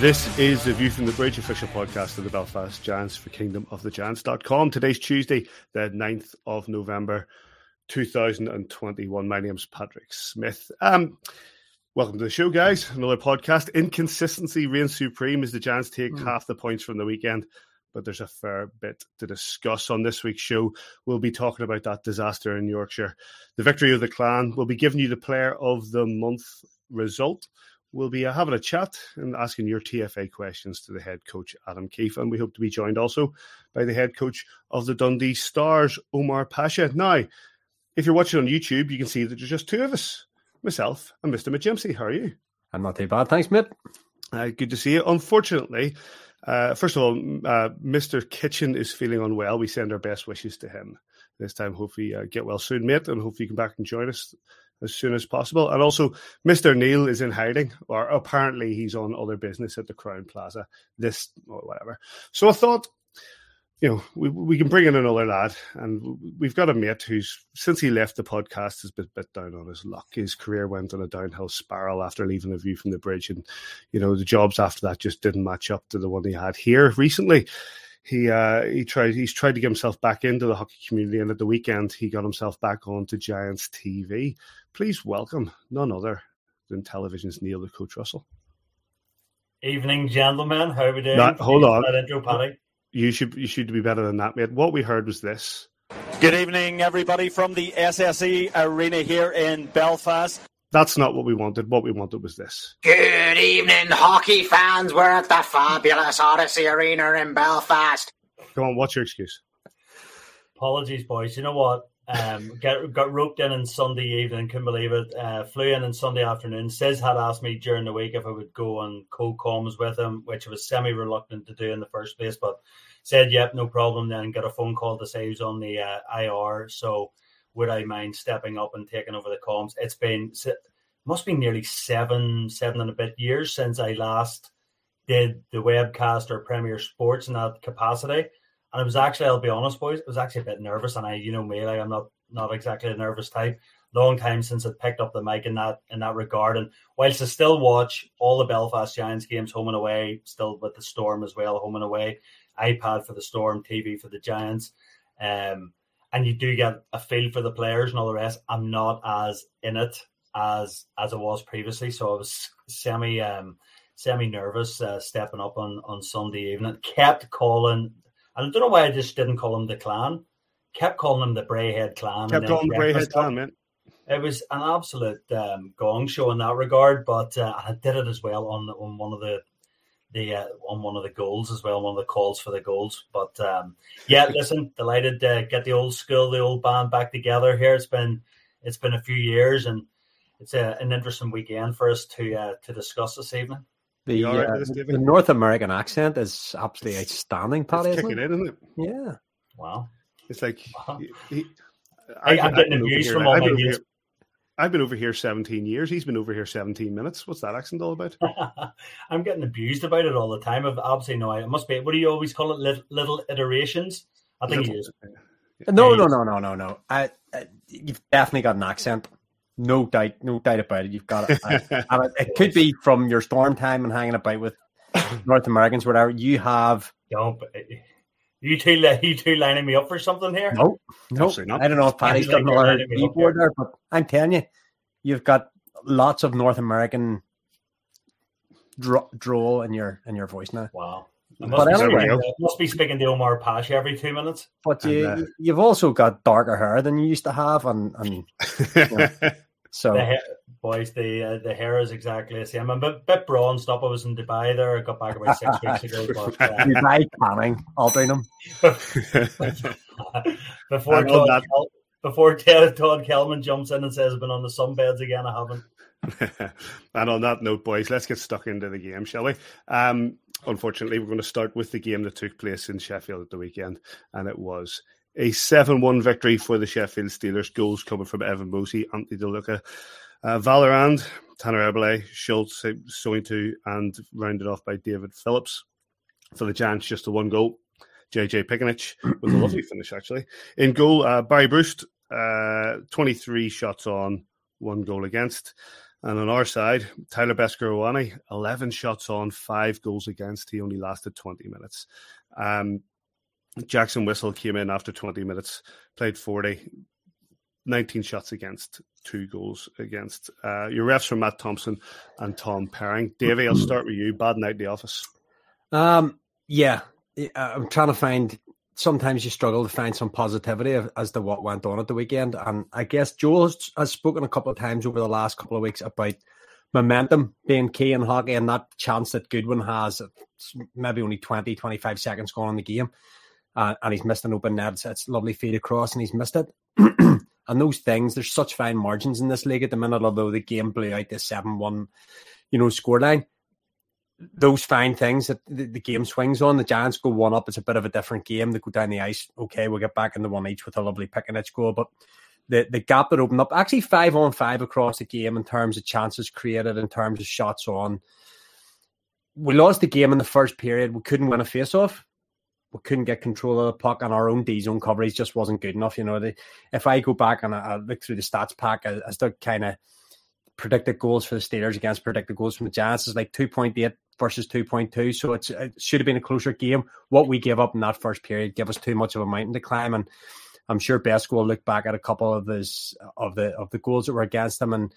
This is the View from the Bridge official podcast of the Belfast Giants for Kingdom of the Giants.com. Today's Tuesday, the 9th of November 2021. My name's Patrick Smith. Um, welcome to the show, guys. Another podcast. Inconsistency reigns supreme as the Giants take mm. half the points from the weekend, but there's a fair bit to discuss on this week's show. We'll be talking about that disaster in Yorkshire, the victory of the clan. We'll be giving you the player of the month result we'll be uh, having a chat and asking your TFA questions to the head coach, Adam Keefe. And we hope to be joined also by the head coach of the Dundee Stars, Omar Pacha. Now, if you're watching on YouTube, you can see that there's just two of us, myself and Mr. McJimsey. How are you? I'm not too bad. Thanks, mate. Uh, good to see you. Unfortunately, uh, first of all, uh, Mr. Kitchen is feeling unwell. We send our best wishes to him this time. Hopefully, uh, get well soon, mate, and hopefully you come back and join us as soon as possible. And also, Mr. Neil is in hiding, or apparently he's on other business at the Crowne Plaza, this or whatever. So I thought, you know, we, we can bring in another lad, and we've got a mate who's, since he left the podcast, has been a bit down on his luck. His career went on a downhill spiral after leaving the view from the bridge, and, you know, the jobs after that just didn't match up to the one he had here recently he uh, he tried he's tried to get himself back into the hockey community, and at the weekend he got himself back onto Giants TV. Please welcome none other than television's Neil the Coach Russell. Evening, gentlemen. How are we doing? Not, hold on. That intro, Paddy. You should you should be better than that, mate. What we heard was this. Good evening, everybody, from the SSE Arena here in Belfast. That's not what we wanted. What we wanted was this. Good evening, hockey fans. We're at the fabulous Odyssey Arena in Belfast. Come on, what's your excuse? Apologies, boys. You know what? Um, get, got roped in on Sunday evening. Couldn't believe it. Uh, flew in on Sunday afternoon. Says had asked me during the week if I would go on co-coms with him, which I was semi-reluctant to do in the first place, but said, "Yep, no problem." Then got a phone call to say he was on the uh, IR. So would I mind stepping up and taking over the comms? It's been must be nearly seven, seven and a bit years since I last did the webcast or Premier Sports in that capacity. And it was actually, I'll be honest, boys, it was actually a bit nervous. And I, you know me, like I'm not not exactly a nervous type. Long time since I picked up the mic in that in that regard. And whilst I still watch all the Belfast Giants games home and away, still with the Storm as well, home and away, iPad for the Storm, TV for the Giants. Um, and you do get a feel for the players and all the rest. I'm not as in it as as I was previously, so I was semi um semi nervous uh, stepping up on on Sunday evening. Kept calling, and I don't know why I just didn't call him the clan. Kept calling him the Braehead clan. Kept calling Braehead clan, man. It was an absolute um, gong show in that regard, but uh, I did it as well on on one of the the uh, on one of the goals as well, one of the calls for the goals. But um, yeah, listen, delighted to get the old school, the old band back together here. It's been it's been a few years, and it's a, an interesting weekend for us to uh, to discuss this evening. The, uh, the North American accent is absolutely outstanding, Paddy. It's kicking it? in, isn't it? Yeah. Wow. It's like wow. He, he, I, am getting abused from all my mates I've been over here 17 years. He's been over here 17 minutes. What's that accent all about? I'm getting abused about it all the time. I've absolutely no idea. It must be, what do you always call it? Little, little iterations? I think little, it is. No, no, no, no, no, no. I, I, you've definitely got an accent. No doubt, no doubt about it. You've got it. and it, it could be from your storm time and hanging about with North Americans, whatever. You have. Don't. You two, you two lining me up for something here? No, no. I don't know if Paddy's got another keyboard there, but I'm telling you, you've got lots of North American dro- droll in your in your voice now. Wow. I must, but anyway, speaking, must be speaking to Omar Pash every two minutes. But you, uh, you've also got darker hair than you used to have, and, and you know, so the hair, boys, the uh, the hair is exactly the same. I'm a bit, bit bronzed up. I was in Dubai there. I got back about six weeks ago. But, uh, Dubai canning, altering them. before Todd, before Todd Kelman jumps in and says I've been on the sunbeds again, I haven't. and on that note, boys, let's get stuck into the game, shall we? Um, unfortunately, we're going to start with the game that took place in Sheffield at the weekend, and it was a 7 1 victory for the Sheffield Steelers. Goals coming from Evan Mosey, Anthony DeLuca, uh, Vallerand, Tanner Eberle, Schultz, Sointu, and rounded off by David Phillips. For the Giants, just a one goal. JJ Piccinich with a lovely finish, actually. In goal, uh, Barry Brust, uh, 23 shots on, one goal against. And on our side, Tyler Beskorowany, 11 shots on, five goals against. He only lasted 20 minutes. Um, Jackson Whistle came in after 20 minutes, played 40, 19 shots against, two goals against. Uh, your refs from Matt Thompson and Tom Perring. Davey, I'll start with you. Bad night in the office. Um, yeah, I'm trying to find. Sometimes you struggle to find some positivity as to what went on at the weekend, and I guess Joel has, has spoken a couple of times over the last couple of weeks about momentum being key in hockey and that chance that Goodwin has. Maybe only 20, 25 seconds gone in the game uh, and he's missed an open net. It's, it's lovely feed across, and he's missed it. and those things, there's such fine margins in this league at the minute. Although the game blew out the seven-one, you know, scoreline, those fine things that the, the, game swings on. The Giants go one up. It's a bit of a different game. They go down the ice. Okay, we'll get back into one each with a lovely Piccinich goal, but. The, the gap that opened up actually five on five across the game in terms of chances created in terms of shots on we lost the game in the first period we couldn't win a face off we couldn't get control of the puck, and our own D zone coverage just wasn't good enough. You know, the, if I go back and I, I look through the stats pack, I, I still kind of predicted goals for the Steelers against predicted goals from the Giants is like 2.8 versus 2.2. So it should have been a closer game. What we gave up in that first period gave us too much of a mountain to climb. And I'm sure Besko will look back at a couple of his of the of the goals that were against him and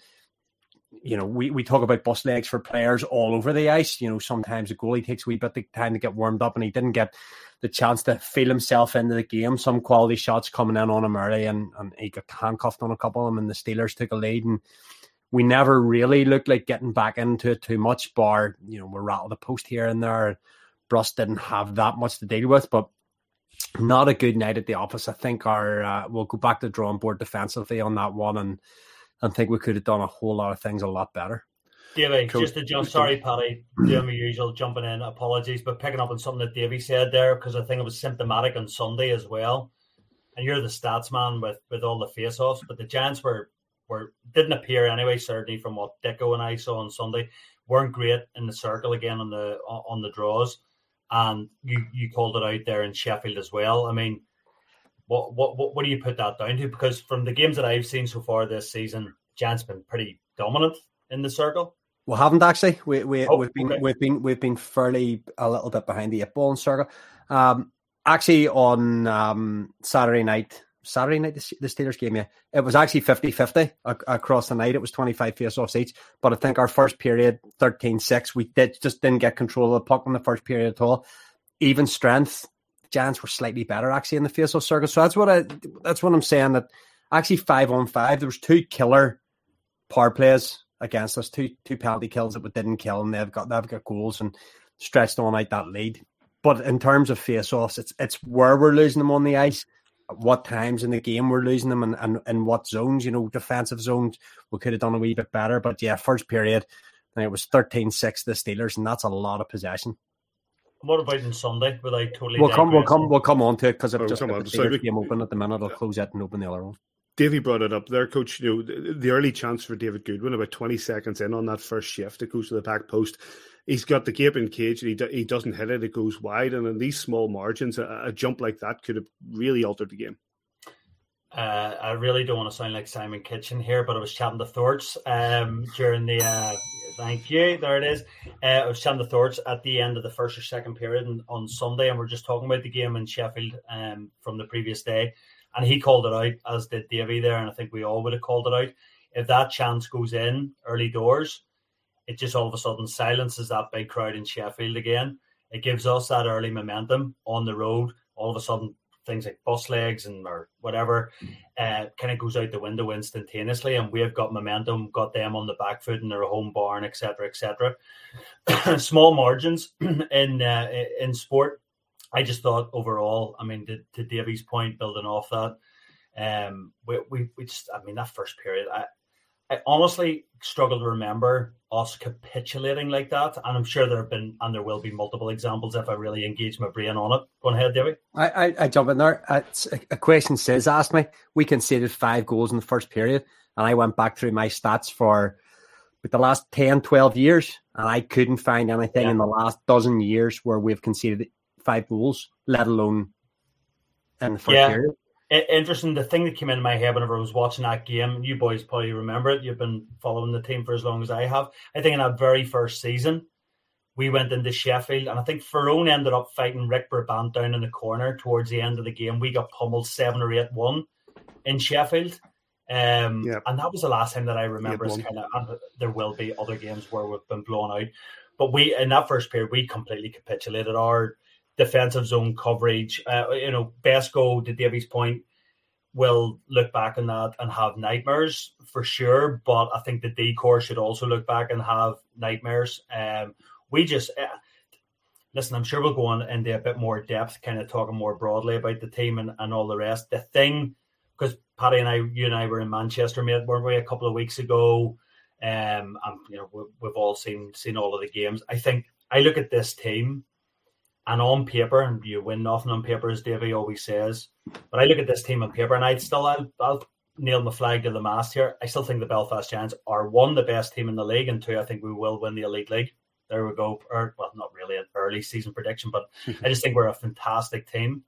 you know, we, we talk about bus legs for players all over the ice. You know, sometimes a goalie takes a wee bit of time to get warmed up and he didn't get the chance to feel himself into the game. Some quality shots coming in on him early, and, and he got handcuffed on a couple of them, and the Steelers took a lead. And we never really looked like getting back into it too much, bar, you know, we rattled a post here and there. Brust didn't have that much to deal with, but not a good night at the office. I think our uh, we'll go back to the drawing board defensively on that one, and and think we could have done a whole lot of things a lot better. Davey, cool. just to jump, sorry, Paddy, doing my usual jumping in. Apologies, but picking up on something that Davey said there because I think it was symptomatic on Sunday as well. And you're the stats man with with all the face-offs, but the Giants were were didn't appear anyway. Certainly from what Dicko and I saw on Sunday, weren't great in the circle again on the on the draws. And you you called it out there in Sheffield as well. I mean, what what what, what do you put that down to? Because from the games that I've seen so far this season, Jan's been pretty dominant in the circle. We haven't actually. We we oh, we've been okay. we've been we've been fairly a little bit behind the eight ball in circle. Um, actually, on um, Saturday night, Saturday night the, the Steelers game, yeah, it was actually 50-50 across the night. It was twenty five face offs each. But I think our first period 13-6, we did just didn't get control of the puck in the first period at all. Even strength, Giants were slightly better actually in the face off circle. So that's what I that's what I'm saying. That actually five on five, there was two killer power plays against us. Two two penalty kills that we didn't kill, and they've got they've got goals and stretched on out that lead. But in terms of face offs, it's it's where we're losing them on the ice, what times in the game we're losing them, and, and, and what zones, you know, defensive zones, we could have done a wee bit better. But yeah, first period, it was 13 6 the Steelers, and that's a lot of possession. What about on Sunday? Without totally we'll come, we'll come, we'll come on to it because I've oh, just got the so game open at the minute. I'll close it and open the other one. Davey brought it up there, coach. You know, the, the, early chance for David Goodwin, about 20 seconds in on that first shift, it goes to the back post. He's got the gaping cage and he, do, he doesn't hit it, it goes wide. And in these small margins, a, a jump like that could have really altered the game. Uh, I really don't want to sound like Simon Kitchen here, but I was chatting to Thorts um, during the. Uh, thank you. There it is. Uh, I was chatting to Thorts at the end of the first or second period on Sunday, and we're just talking about the game in Sheffield um, from the previous day and he called it out, as did Davey there, and I think we all would have called it out. If that chance goes in early doors, it just all of a sudden silences that big crowd in Sheffield again. It gives us that early momentum on the road. All of a sudden, things like bus legs and or whatever uh, kind of goes out the window instantaneously, and we've got momentum, got them on the back foot in their home barn, etc., etc. Small margins in uh, in sport I just thought overall, I mean, to, to Davey's point, building off that, um, we, we, we just, I mean, that first period, I, I honestly struggle to remember us capitulating like that. And I'm sure there have been, and there will be multiple examples if I really engage my brain on it. Go ahead, David. I, I, I jump in there. Uh, it's, a question says, asked me, we conceded five goals in the first period. And I went back through my stats for the last 10, 12 years, and I couldn't find anything yeah. in the last dozen years where we've conceded five goals, let alone in the first yeah. period interesting. The thing that came into my head whenever I was watching that game, you boys probably remember it. You've been following the team for as long as I have. I think in that very first season, we went into Sheffield, and I think Ferrone ended up fighting Rick Brabant down in the corner towards the end of the game. We got pummeled seven or eight one in Sheffield. Um. And that was the last time that I remember. Kind of, there will be other games where we've been blown out, but we in that first period we completely capitulated. Our defensive zone coverage. Uh, you know, Besco, to Davies' point, will look back on that and have nightmares for sure. But I think the decor should also look back and have nightmares. Um, we just uh, listen. I'm sure we'll go on into a bit more depth, kind of talking more broadly about the team and, and all the rest. The thing, because Paddy and I, you and I were in Manchester, mate, weren't we, a couple of weeks ago? Um, and you know, we, we've all seen seen all of the games. I think I look at this team and on paper, and you win nothing on paper, as Davey always says. But I look at this team on paper, and I'd still I'll, I'll nail my flag to the mast here. I still think the Belfast Giants are one the best team in the league, and two, I think we will win the Elite League. There we go. Or, well, not really an early season prediction, but I just think we're a fantastic team.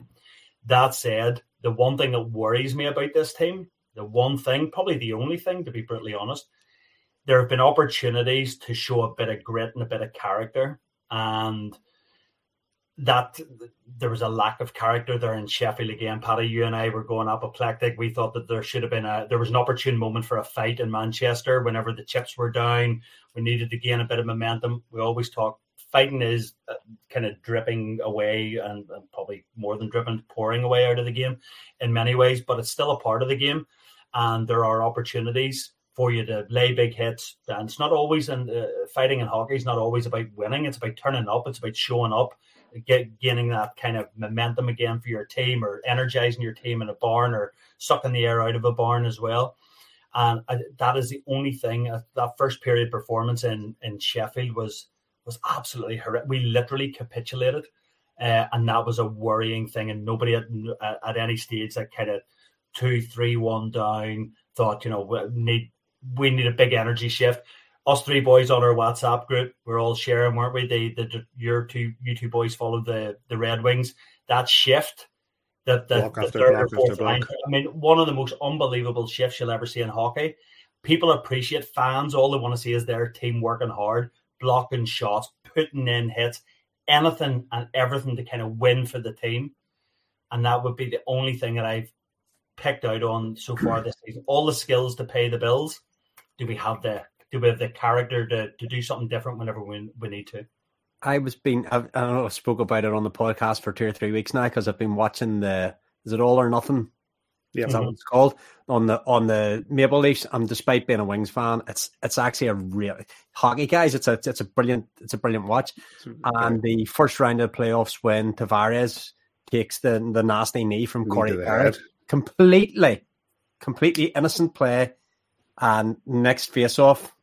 That said, the one thing that worries me about this team, the one thing, probably the only thing, to be brutally honest, there have been opportunities to show a bit of grit and a bit of character, and that there was a lack of character there in Sheffield again. Paddy, you and I were going apoplectic. We thought that there should have been a there was an opportune moment for a fight in Manchester whenever the chips were down. We needed to gain a bit of momentum. We always talk fighting is uh, kind of dripping away and, and, probably more than dripping, pouring away out of the game in many ways, but it's still a part of the game. And there are opportunities for you to lay big hits. And it's not always in uh, fighting in hockey is not always about winning. It's about turning up. It's about showing up get gaining that kind of momentum again for your team or energizing your team in a barn or sucking the air out of a barn as well. And I, that is the only thing. Uh, that first period performance in in Sheffield was was absolutely horrific. We literally capitulated, uh, and that was a worrying thing. And nobody at, at any stage that kind of two, three, one down thought, you know, we need we need a big energy shift us three boys on our WhatsApp group, we're all sharing, weren't we? The, the your two you two boys followed the the Red Wings. That shift, that the, the third or fourth line. I mean, one of the most unbelievable shifts you'll ever see in hockey. People appreciate fans. All they want to see is their team working hard, blocking shots, putting in hits, anything and everything to kind of win for the team. And that would be the only thing that I've picked out on so far this season. All the skills to pay the bills. Do we have the do we have the character to, to do something different whenever we, we need to? I was being, I've, I don't know, I spoke about it on the podcast for two or three weeks now because I've been watching the, is it All or Nothing? Yeah, that's mm-hmm. what it's called on the on the Maple Leafs. And despite being a Wings fan, it's it's actually a real hockey guys. It's a it's a brilliant it's a brilliant watch. And the first round of the playoffs when Tavares takes the the nasty knee from Corey Perry, completely, completely innocent play. And next face off,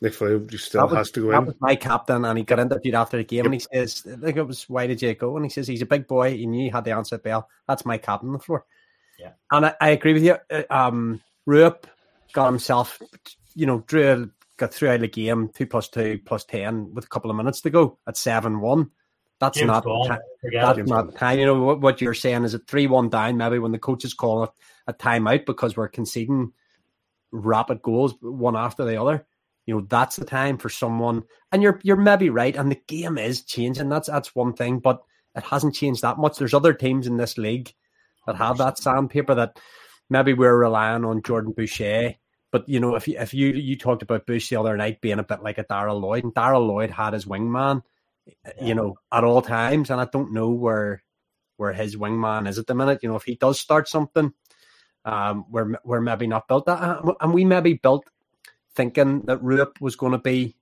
Nick Foligno still was, has to go that in. was my captain, and he got interviewed after the game, yep. and he says, "I think it was why did you go?" And he says, "He's a big boy. He knew he had the answer bell. That's my captain on the floor." Yeah, and I, I agree with you. Uh, um, Rupp got himself, you know, drew got through out of the game two plus two plus ten with a couple of minutes to go at seven one. That's James not that's not time. You know what, what you're saying is it three one down maybe when the coaches call it a timeout because we're conceding rapid goals one after the other you know that's the time for someone and you're you're maybe right and the game is changing that's that's one thing but it hasn't changed that much. There's other teams in this league that have that sandpaper that maybe we're relying on Jordan Boucher but you know if you if you you talked about Bush the other night being a bit like a Daryl Lloyd and Daryl Lloyd had his wingman you know at all times and I don't know where where his wingman is at the minute. You know if he does start something um, we're we're maybe not built that, and we maybe built thinking that Rupp was going to be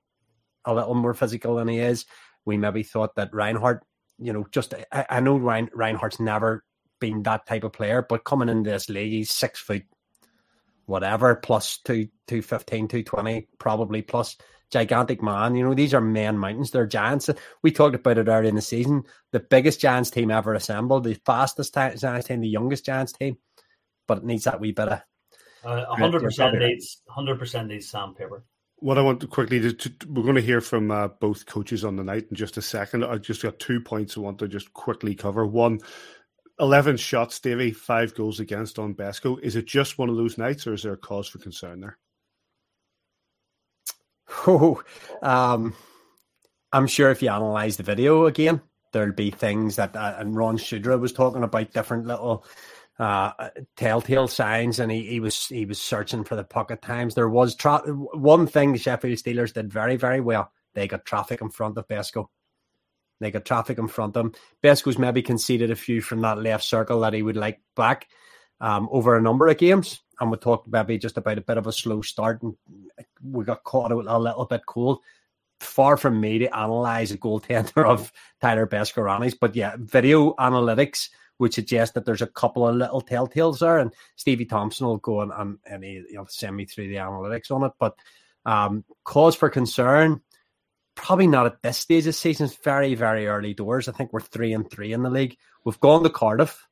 a little more physical than he is. We maybe thought that Reinhart, you know, just I, I know Rein, Reinhart's never been that type of player, but coming into this league, he's six foot whatever, plus two, 215, 220, probably plus gigantic man. You know, these are men mountains. They're giants. We talked about it earlier in the season. The biggest Giants team ever assembled, the fastest Giants team, the youngest Giants team, but it needs that wee bit of. Uh, hundred percent needs hundred percent needs sandpaper. What I want to quickly, to, to, we're going to hear from uh, both coaches on the night in just a second. I just got two points I want to just quickly cover. One, 11 shots, Davy, five goals against on Besco. Is it just one of those nights or is there a cause for concern there? Oh, um, I'm sure if you analyze the video again, there'll be things that, uh, and Ron Shudra was talking about different little uh, telltale signs, and he, he was he was searching for the pocket times. There was tra- one thing the Sheffield Steelers did very very well. They got traffic in front of Besco. They got traffic in front of them. Besco's maybe conceded a few from that left circle that he would like back um, over a number of games. And we talked maybe just about a bit of a slow start and we got caught out a little bit cold. Far from me to analyze a goaltender of Tyler Beskorowany's, but yeah, video analytics would suggest that there's a couple of little telltales there, and Stevie Thompson will go and, and, and he, will send me through the analytics on it. But um, cause for concern, probably not at this stage of the season. It's very, very early doors. I think we're three and three in the league. We've gone to Cardiff.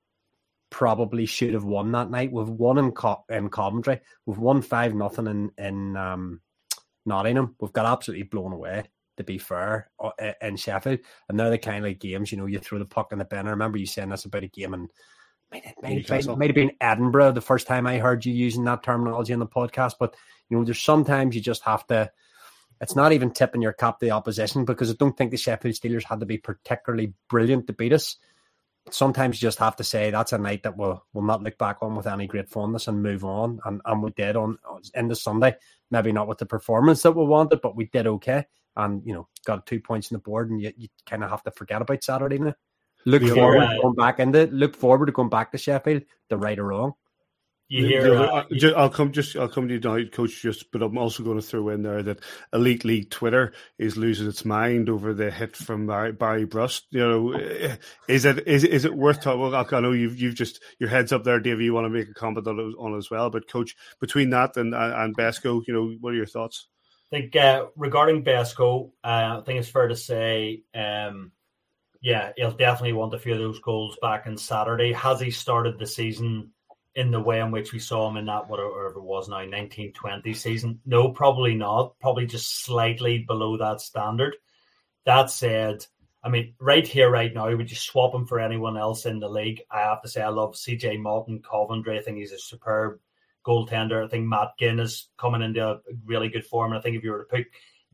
Probably should have won that night. We've won in, Co- in Coventry. We've won five nothing in in um, Nottingham. We've got absolutely blown away. To be fair, uh, in Sheffield, and they're the kind of games you know you throw the puck in the bin. I remember you saying this about a game and might, might, might, might have been Edinburgh the first time I heard you using that terminology in the podcast. But you know, there's sometimes you just have to it's not even tipping your cap to the opposition because I don't think the Sheffield Steelers had to be particularly brilliant to beat us. Sometimes you just have to say that's a night that we'll, we'll not look back on with any great fondness and move on. And, and we did on in the Sunday. Maybe not with the performance that we wanted, but we did okay. And, you know, got two points on the board and you, you kind of have to forget about Saturday night. Look yeah, forward right. to going back into look forward to going back to Sheffield, the right or wrong. You hear? Uh, I'll come just I'll come to you now, coach. Just, but I'm also going to throw in there that Elite League Twitter is losing its mind over the hit from Barry, Barry Brust. You know, is it is is it worth talking? Well, I know you've you've just your heads up there, Davey. You want to make a comment on, on as well, but coach, between that and and Besco, you know, what are your thoughts? Think uh, regarding Besco, uh, I think it's fair to say. Um, yeah, he'll definitely want a few of those goals back on Saturday. Has he started the season in the way in which we saw him in that whatever it was now 1920 season? No, probably not. Probably just slightly below that standard. That said, I mean, right here, right now, would you swap him for anyone else in the league? I have to say, I love CJ Moulton, Coventry. I think he's a superb goaltender. I think Matt Ginn is coming into a really good form. And I think if you were to put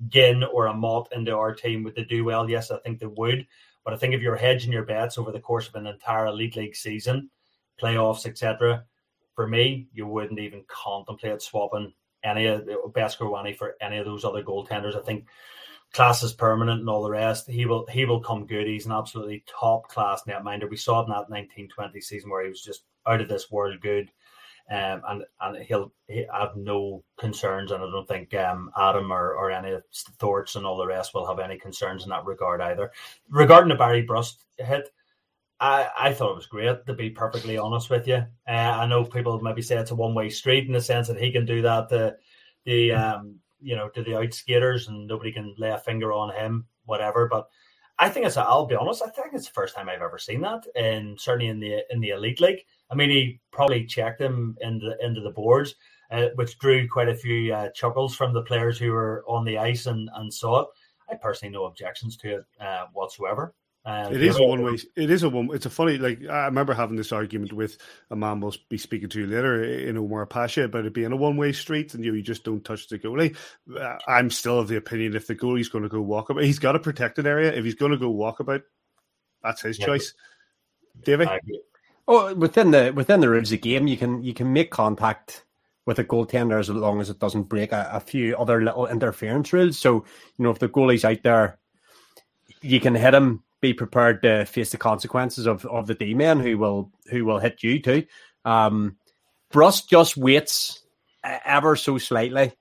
Ginn or a Mott into our team, would they do well? Yes, I think they would. But I think if you're hedging your bets over the course of an entire Elite League season, playoffs, etc., for me, you wouldn't even contemplate swapping any of Beskorowany for any of those other goaltenders. I think class is permanent and all the rest. He will he will come good. He's an absolutely top class netminder. We saw it in that 1920 season where he was just out of this world good. Um, and and he'll he have no concerns, and I don't think um, Adam or, or any of Thorts and all the rest will have any concerns in that regard either. Regarding the Barry Brust hit, I, I thought it was great to be perfectly honest with you. Uh, I know people maybe say it's a one way street in the sense that he can do that to the um, you know to the outskaters and nobody can lay a finger on him, whatever. But I think it's. I'll be honest. I think it's the first time I've ever seen that, and certainly in the in the elite league. I mean, he probably checked him into into the boards, uh, which drew quite a few uh, chuckles from the players who were on the ice and and saw it. I personally no objections to it uh, whatsoever. Um, it is a one way. It is a one. It's a funny. Like I remember having this argument with a man we'll be speaking to you later in Omar Pacha about it being a one way street, and you, know, you just don't touch the goalie. Uh, I'm still of the opinion if the goalie's going to go walk about, he's got a protected area. If he's going to go walk about, that's his yeah. choice. David. Oh, within the within the rules of the game, you can you can make contact with a goaltender as long as it doesn't break a, a few other little interference rules. So you know if the goalie's out there, you can hit him be prepared to face the consequences of, of the D men who will who will hit you too. Um, Brust just waits ever so slightly.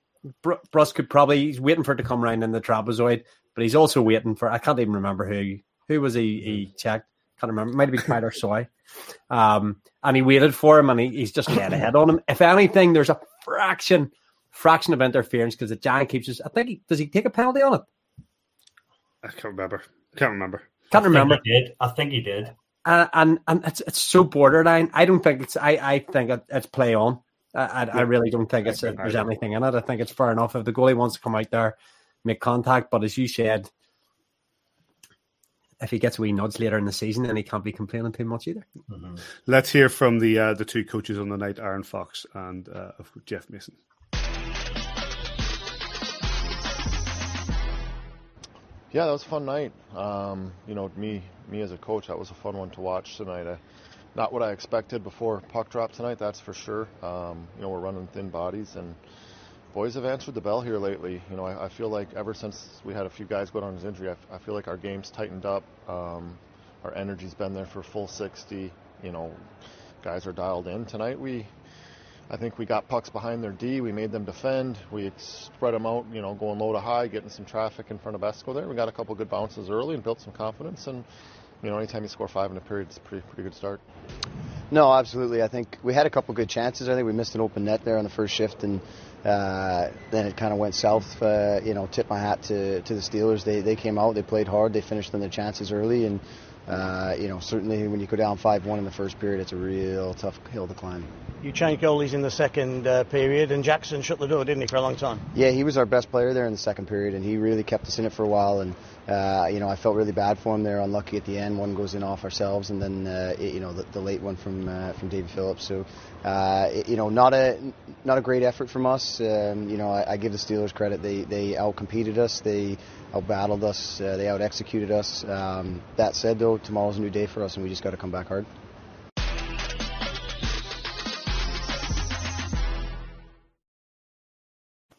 Br- Brust could probably he's waiting for it to come around in the trapezoid, but he's also waiting for I can't even remember who who was he he checked. Can't remember. It might have been Kreider Soy. Um, and he waited for him and he, he's just dead ahead on him. If anything, there's a fraction, fraction of interference because the giant keeps us. I think he does he take a penalty on it? I can't remember. Can't remember. Can't remember. I did. I think he did. Uh, and and it's it's so borderline. I don't think it's. I I think it, it's play on. I I, I really don't think it's there's anything in it. I think it's fair enough if the goalie wants to come out there, make contact. But as you said, if he gets a wee nudge later in the season, then he can't be complaining too much either. Mm-hmm. Let's hear from the uh, the two coaches on the night, Aaron Fox and uh, Jeff Mason. Yeah, that was a fun night. Um, you know, me me as a coach, that was a fun one to watch tonight. I, not what I expected before puck drop tonight, that's for sure. Um, you know, we're running thin bodies, and boys have answered the bell here lately. You know, I, I feel like ever since we had a few guys go down with injury, I, I feel like our game's tightened up. Um, our energy's been there for full 60. You know, guys are dialed in. Tonight we I think we got pucks behind their D. We made them defend. We spread them out, you know, going low to high, getting some traffic in front of Esco there. We got a couple good bounces early and built some confidence. And, you know, anytime you score five in a period, it's a pretty, pretty good start. No, absolutely. I think we had a couple good chances. I think we missed an open net there on the first shift, and uh, then it kind of went south. Uh, you know, tip my hat to, to the Steelers. They they came out, they played hard, they finished on their chances early, and uh, you know, certainly when you go down 5 1 in the first period, it's a real tough hill to climb. You changed goalies in the second uh, period, and Jackson shut the door, didn't he, for a long time? Yeah, he was our best player there in the second period, and he really kept us in it for a while. And uh, you know, I felt really bad for him there. Unlucky at the end, one goes in off ourselves, and then uh, it, you know the, the, late one from uh, from David Phillips. So uh, it, you know, not a not a great effort from us. Um, you know, I, I, give the Steelers credit; they they outcompeted us, they outbattled us, uh, they out executed us. Um, that said, though, tomorrow's a new day for us, and we just got to come back hard.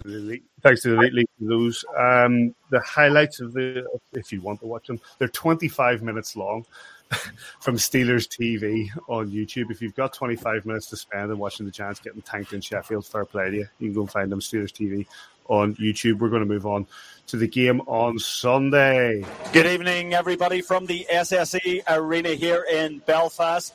Thanks to the league those. Um, the highlights of the, if you want to watch them, they're 25 minutes long from Steelers TV on YouTube. If you've got 25 minutes to spend and watching the Giants getting tanked in Sheffield, fair play to you. You can go and find them Steelers TV on YouTube. We're going to move on to the game on Sunday. Good evening, everybody, from the SSE Arena here in Belfast.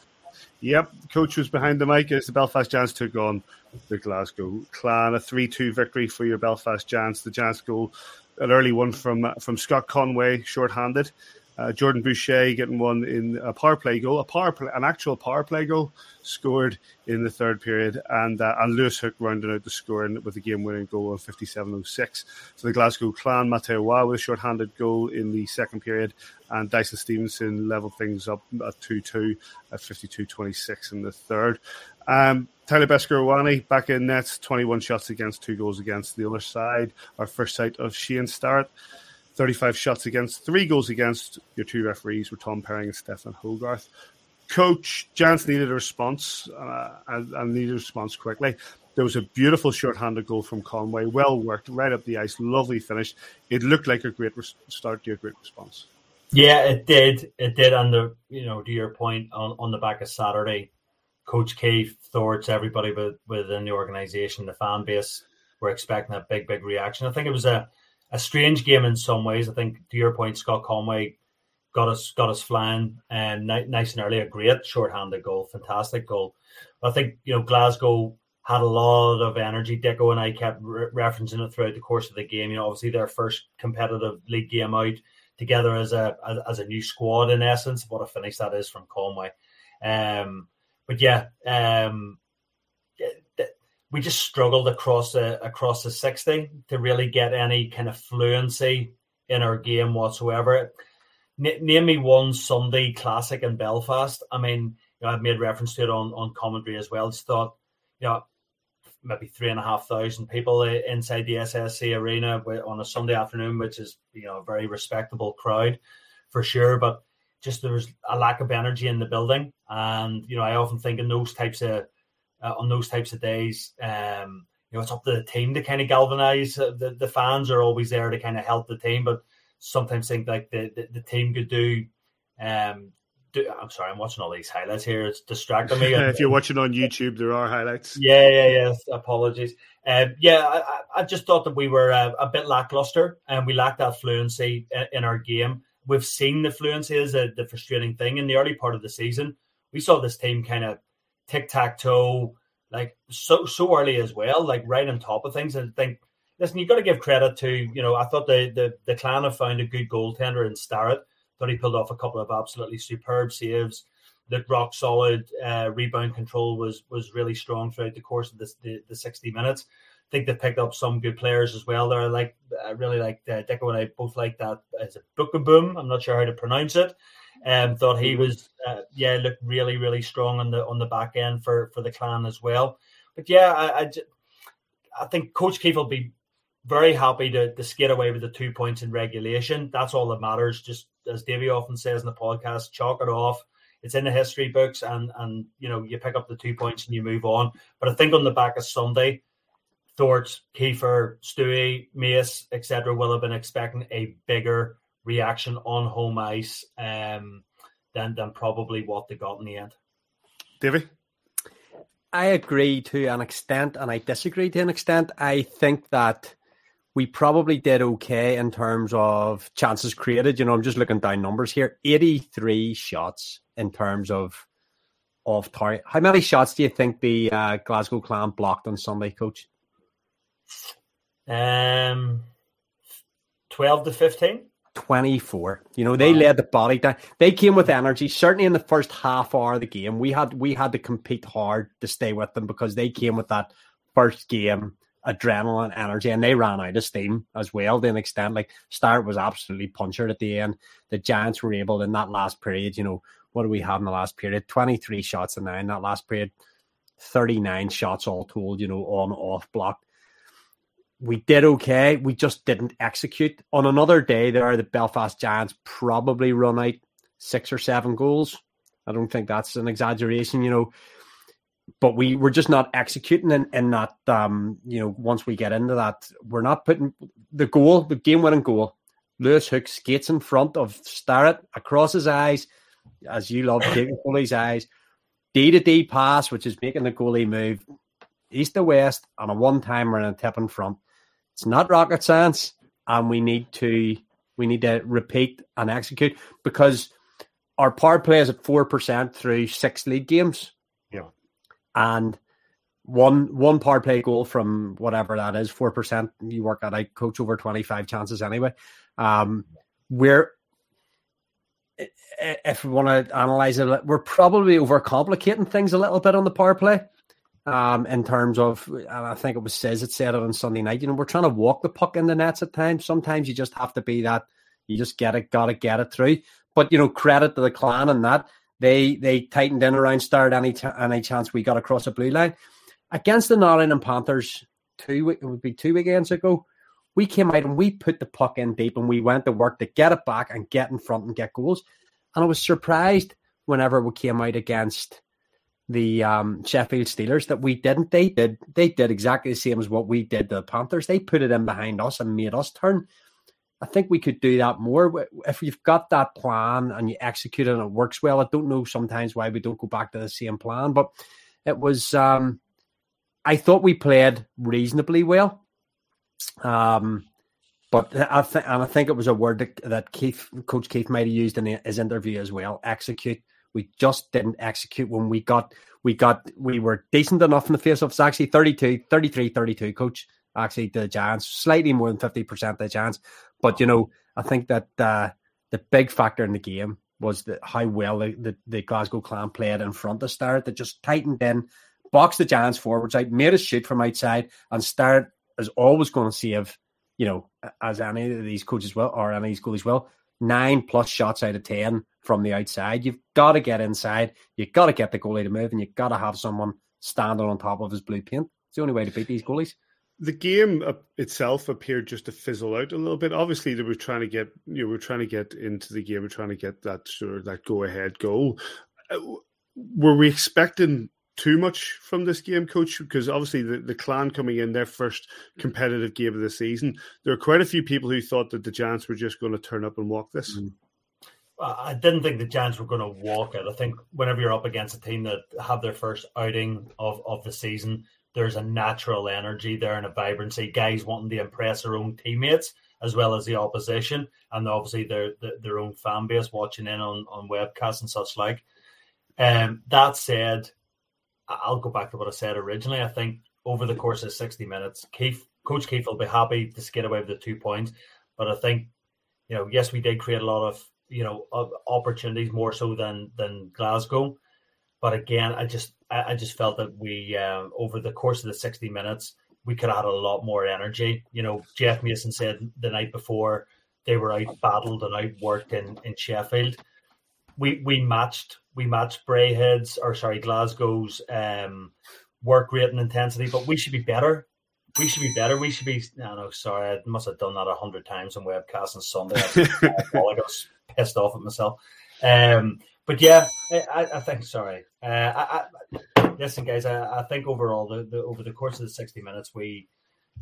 Yep, coach was behind the mic as the Belfast Giants took on the Glasgow Clan. A 3 2 victory for your Belfast Giants. The Giants goal, an early one from from Scott Conway, short-handed. Uh, Jordan Boucher getting one in a power play goal, a power play, an actual power play goal scored in the third period, and uh, and Lewis Hook rounding out the scoring with a game-winning goal on 57.06. So the Glasgow Clan, Mateo Wa with a short-handed goal in the second period, and Dyson Stevenson leveled things up at 2-2 at 52.26 in the third. Um, Tyler Beskorowany back in nets, 21 shots against, two goals against the other side. Our first sight of Shane Starrett, 35 shots against, three goals against. Your two referees were Tom Perring and Stefan Hogarth. Coach Jans needed a response uh, and, and, needed a response quickly. There was a beautiful short-handed goal from Conway, well worked, right up the ice, lovely finish. It looked like a great res- start to a great response. Yeah, it did. It did. And the you know to your point on, on the back of Saturday, Coach Keefe, Thorts, everybody within the organization, the fan base were expecting a big, big reaction. I think it was a a strange game in some ways. I think to your point, Scott Conway got us got us flying and nice and early. A great short-handed goal, fantastic goal. I think you know Glasgow had a lot of energy. Dicko and I kept re- referencing it throughout the course of the game. You know, obviously their first competitive league game out together as a as, as a new squad in essence. What a finish that is from Conway. Um, but yeah, um, we just struggled across the across the sixty to really get any kind of fluency in our game whatsoever. N- name me one Sunday classic in Belfast. I mean, you know, I've made reference to it on, on commentary as well. Just thought, you know, maybe three and a half thousand people inside the SSE arena on a Sunday afternoon, which is you know a very respectable crowd for sure. But just there was a lack of energy in the building, and you know I often think in those types of uh, on those types of days. Um, you know, it's up to the team to kind of galvanize. Uh, the, the fans are always there to kind of help the team, but sometimes think like the, the, the team could do. Um, do, I'm sorry, I'm watching all these highlights here. It's distracting me. if you're watching on YouTube, there are highlights. Yeah, yeah, yeah. Apologies. Um, yeah, I, I, just thought that we were uh, a bit lackluster and we lacked that fluency in, in our game. We've seen the fluency as a, the frustrating thing in the early part of the season. We saw this team kind of tic tac toe, like so so early as well, like right on top of things. And I think listen, you've got to give credit to, you know, I thought the the, the clan have found a good goaltender in Starrett. Thought he pulled off a couple of absolutely superb saves. That rock solid uh, rebound control was was really strong throughout the course of this, the the sixty minutes. I think they've picked up some good players as well. There, I like I really like uh, Dicko and I both like that as a book boom. I'm not sure how to pronounce it. Um, thought he was uh, yeah looked really really strong on the on the back end for for the clan as well. But yeah, I I, I think Coach Keefe will be very happy to, to skate away with the two points in regulation. That's all that matters. Just as Davey often says in the podcast, chalk it off. It's in the history books, and and you know you pick up the two points and you move on. But I think on the back of Sunday, Thort, Kiefer, Stewie, Mace, etc., will have been expecting a bigger reaction on home ice um, than than probably what they got in the end. Davey. I agree to an extent, and I disagree to an extent. I think that we probably did okay in terms of chances created. You know, I'm just looking down numbers here. 83 shots in terms of of target. How many shots do you think the uh, Glasgow Clan blocked on Sunday, Coach? Um, 12 to 15. 24. You know, they wow. laid the body down. They came with energy. Certainly in the first half hour of the game, we had we had to compete hard to stay with them because they came with that first game adrenaline, energy, and they ran out of steam as well to an extent. Like Starrett was absolutely punctured at the end. The Giants were able in that last period, you know, what do we have in the last period? 23 shots and nine that last period, 39 shots all told, you know, on off block. We did okay. We just didn't execute. On another day, there the Belfast Giants probably run out six or seven goals. I don't think that's an exaggeration. You know, but we we're just not executing and in that um you know once we get into that we're not putting the goal the game winning goal Lewis Hook skates in front of Starrett across his eyes as you love taking goalie's eyes D to D pass which is making the goalie move east to west on a one timer and a tip in front it's not rocket science and we need to we need to repeat and execute because our power play is at four percent through six league games Yeah, and one one power play goal from whatever that is, four percent. You work that I coach over twenty five chances anyway. Um, we're if we want to analyze it, we're probably overcomplicating things a little bit on the power play. Um, in terms of, and I think it was says it said it on Sunday night. You know, we're trying to walk the puck in the nets at times. Sometimes you just have to be that. You just get it, got to get it through. But you know, credit to the clan and that they they tightened in around Starrett any t- any chance we got across the blue line against the Nottingham Panthers. Two it would be two weekends ago. We came out and we put the puck in deep and we went to work to get it back and get in front and get goals. And I was surprised whenever we came out against the um, Sheffield Steelers that we didn't. They did they did exactly the same as what we did to the Panthers. They put it in behind us and made us turn. I think we could do that more. If you've got that plan and you execute it and it works well, I don't know sometimes why we don't go back to the same plan, but it was, um, I thought we played reasonably well. Um, but I think, and I think it was a word that, that Keefe, Coach Keefe might have used in his interview as well. Execute. We just didn't execute when we got, we got, we were decent enough in the face of it's actually 32, 33, 32, coach. Actually, the Giants, slightly more than 50% the Giants. But you know, I think that uh, the big factor in the game was that how well the, the, the, Glasgow Clan played in front of Starrett. That just tightened in, boxed the Giants forwards out, made a shoot from outside, and Starrett is always going to save. You know, as any of these coaches will, or any of these goalies will, nine plus shots out of ten from the outside. You've got to get inside. You've got to get the goalie to move, and you've got to have someone standing on top of his blue paint. It's the only way to beat these goalies the game itself appeared just to fizzle out a little bit. Obviously, they were trying to get you know, we're trying to get into the game, we're trying to get that sort of that go ahead goal. Uh, were we expecting too much from this game, coach? Because obviously, the, the clan coming in their first competitive game of the season, there are quite a few people who thought that the Giants were just going to turn up and walk this. Mm. I didn't think the Giants were going to walk it. I think whenever you're up against a team that have their first outing of, of the season, there's a natural energy there and a vibrancy. Guys wanting to impress their own teammates as well as the opposition, and obviously their their own fan base watching in on on webcasts and such like. Um, that said, I'll go back to what I said originally. I think over the course of 60 minutes, Keefe, Coach Keefe will be happy to get away with the two points. But I think, you know, yes, we did create a lot of, you know, opportunities more so than than Glasgow. But again, I just I, just felt that we uh, over the course of the 60 minutes, we could have had a lot more energy. You know, Jeff Mason said the night before they were out battled and outworked in, in Sheffield. We we matched we matched Braehead's or sorry Glasgow's um, work rate and intensity, but we should be better. We should be better. We should be. No, no, sorry, I must have done that a hundred times on webcast on Sunday. I got pissed off at myself. Um, but yeah, I, I think. Sorry, uh, I, I, listen, guys. I, I think overall, the, the, over the course of the sixty minutes, we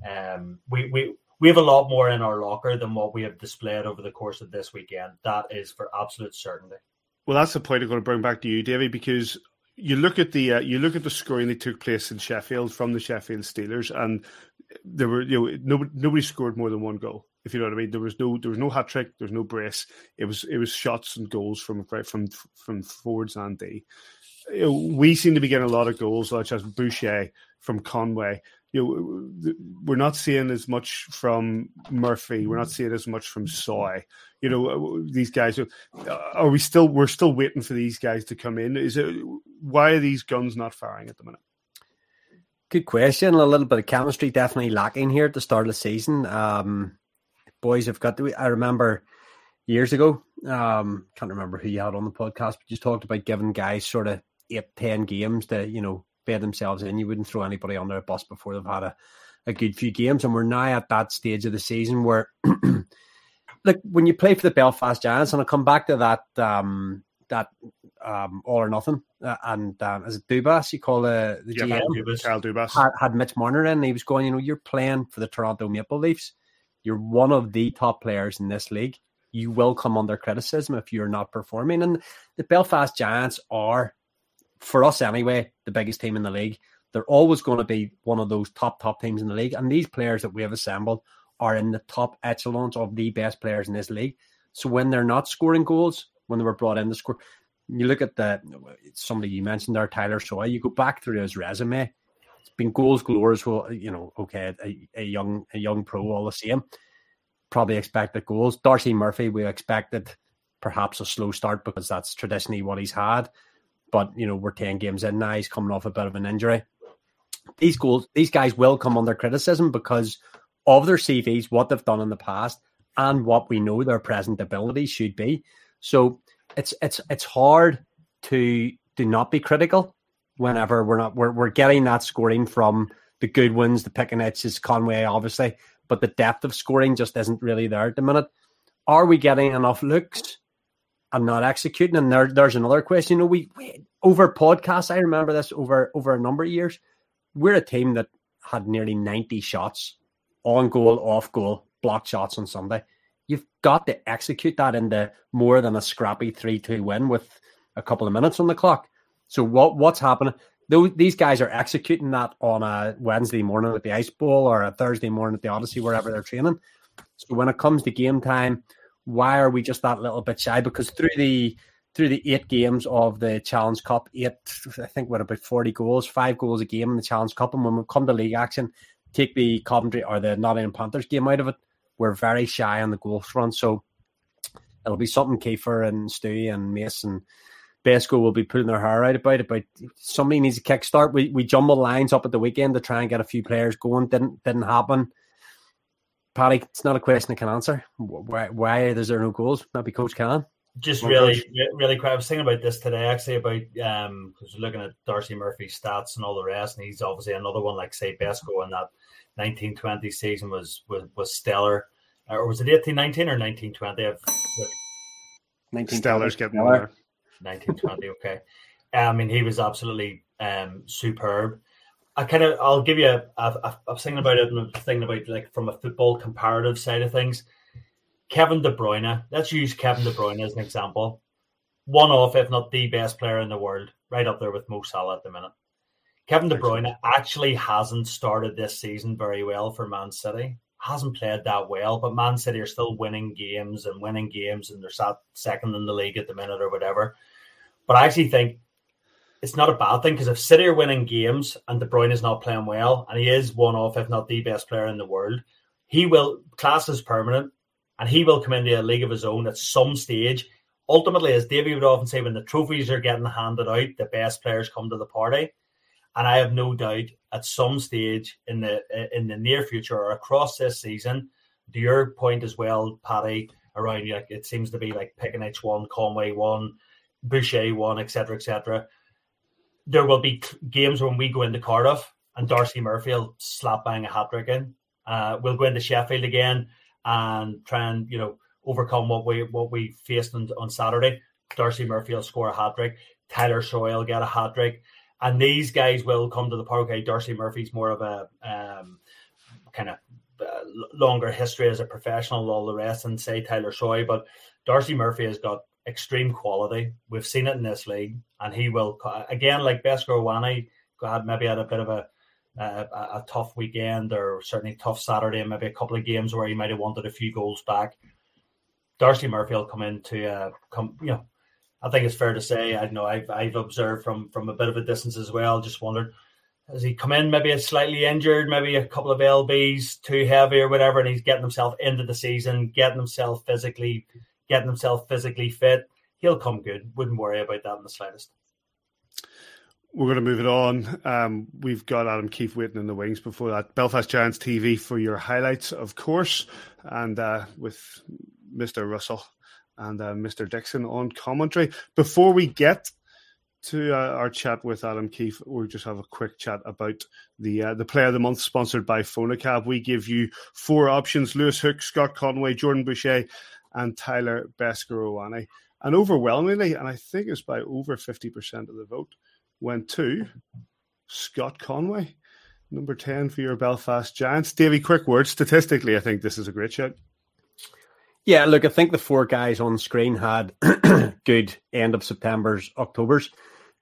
um, we we we have a lot more in our locker than what we have displayed over the course of this weekend. That is for absolute certainty. Well, that's the point I'm going to bring back to you, Davey, because you look at the uh, you look at the scoring that took place in Sheffield from the Sheffield Steelers, and there were you know nobody, nobody scored more than one goal. If you know what I mean, there was no there was no hat trick, there was no brace. It was it was shots and goals from from from forwards and D. We seem to be getting a lot of goals, such as Boucher from Conway. You know, we're not seeing as much from Murphy. We're not seeing as much from Soy. You know these guys are we still we're still waiting for these guys to come in. Is it why are these guns not firing at the minute? Good question. A little bit of chemistry definitely lacking here at the start of the season. Um, boys have got to i remember years ago um, can't remember who you had on the podcast but you talked about giving guys sort of eight ten games to you know bed themselves in you wouldn't throw anybody under a bus before they've had a, a good few games and we're now at that stage of the season where like when you play for the Belfast Giants, and I'll come back to that um, that um, all or nothing, uh, and um, as Dubas, you call the the yeah, GM, Dubas, Kyle Dubas had, had Mitch Marner in. he was going, you know, you're playing for the Toronto Maple Leafs. You're one of the top players in this league. You will come under criticism if you're not performing. And the Belfast Giants are, for us anyway, the biggest team in the league. They're always going to be one of those top top teams in the league. And these players that we have assembled are in the top echelons of the best players in this league. So when they're not scoring goals, when they were brought in to score, you look at the somebody you mentioned there, Tyler Soy. You go back through his resume; it's been goals galore as well. You know, okay, a, a young a young pro all the same. Probably expected goals. Darcy Murphy, we expected perhaps a slow start because that's traditionally what he's had. But you know, we're ten games in now. He's coming off a bit of an injury. These goals, these guys will come under criticism because of their CVs, what they've done in the past, and what we know their present abilities should be. So it's it's it's hard to do not be critical whenever we're not we're we're getting that scoring from the good ones, the Piccinichs, Conway, obviously, but the depth of scoring just isn't really there at the minute. Are we getting enough looks and not executing? And there, there's another question. You know, we, we over podcasts, I remember this over over a number of years. We're a team that had nearly 90 shots on goal, off goal, block shots on Sunday. You've got to execute that into more than a scrappy 3 2 win with a couple of minutes on the clock. So, what what's happening? These guys are executing that on a Wednesday morning at the Ice Bowl or a Thursday morning at the Odyssey, wherever they're training. So, when it comes to game time, why are we just that little bit shy? Because through the through the eight games of the Challenge Cup, eight I think what about forty goals, five goals a game in the Challenge Cup, and when we come to league action, take the Coventry or the Nottingham Panthers game out of it, we're very shy on the goal front. So it'll be something Kiefer and Stewie and Mason Besco will be putting their hair out about it. But somebody needs a kickstart. We we jumbled lines up at the weekend to try and get a few players going. Didn't didn't happen. Paddy, it's not a question I can answer. Why why is there no goals? Maybe Coach can. Just really, really quick. I was thinking about this today, actually, about um, because looking at Darcy Murphy's stats and all the rest, and he's obviously another one like say Besco, and that 1920 season was was, was stellar. Uh, or was it 1819 or 1920? I've, 19 Stellar's getting there. 1920, okay. I mean, he was absolutely um, superb. I kind of, I'll give you a, I was thinking about it and I'm thinking about like from a football comparative side of things. Kevin De Bruyne, let's use Kevin De Bruyne as an example. One off, if not the best player in the world, right up there with Mo Salah at the minute. Kevin De Bruyne actually hasn't started this season very well for Man City. Hasn't played that well, but Man City are still winning games and winning games, and they're sat second in the league at the minute or whatever. But I actually think it's not a bad thing because if City are winning games and De Bruyne is not playing well, and he is one of, if not the best player in the world, he will class is permanent, and he will come into a league of his own at some stage. Ultimately, as Davy would often say, when the trophies are getting handed out, the best players come to the party, and I have no doubt at some stage in the in the near future or across this season, to your point as well, Paddy, around like it seems to be like Piccinich one, Conway one, Boucher one, etc., etc there will be games when we go into Cardiff and Darcy Murphy will slap bang a hat trick in. Uh, we'll go into Sheffield again and try and you know overcome what we what we faced on, on Saturday. Darcy Murphy will score a hat trick. Tyler Soy will get a hat trick, and these guys will come to the park. Okay, Darcy Murphy's more of a um, kind of uh, longer history as a professional, all the rest, and say Tyler Soy, but Darcy Murphy has got extreme quality. We've seen it in this league, and he will again like Beskorowany had maybe had a bit of a, a, a tough weekend or certainly tough Saturday, maybe a couple of games where he might have wanted a few goals back. Darcy Murphy will come into uh, come you know. I think it's fair to say I know I've I've observed from from a bit of a distance as well. Just wondered has he come in maybe a slightly injured, maybe a couple of lbs too heavy or whatever, and he's getting himself into the season, getting himself physically getting himself physically fit. He'll come good. Wouldn't worry about that in the slightest. We're going to move it on. Um, we've got Adam Keefe waiting in the wings before that. Belfast Giants TV for your highlights, of course, and uh, with Mr. Russell and uh, Mr. Dixon on commentary. Before we get to uh, our chat with Adam Keefe, we'll just have a quick chat about the uh, the Player of the Month sponsored by Fonacab. We give you four options: Lewis Hook, Scott Conway, Jordan Boucher, and Tyler Beskorowany. And overwhelmingly, and I think it's by over 50% of the vote, went to Scott Conway, number 10 for your Belfast Giants. Davy, quick word. Statistically, I think this is a great shot. Yeah, look, I think the four guys on screen had good end of September's, October's.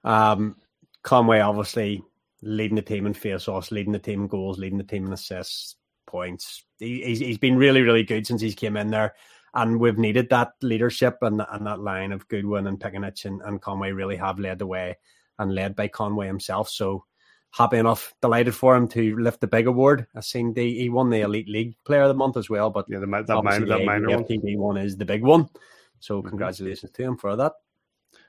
Um, Conway obviously leading the team in face-offs, leading the team in goals, leading the team in assists, points. He, he's, he's been really, really good since he's came in there and we've needed that leadership and, and that line of Goodwin and Piccinich and, and Conway really have led the way and led by Conway himself. So happy enough, delighted for him to lift the big award. I've seen the he won the Elite League Player of the Month as well, but yeah, the, that, minor, that minor FTD one. one is the big one. So mm-hmm. congratulations to him for that.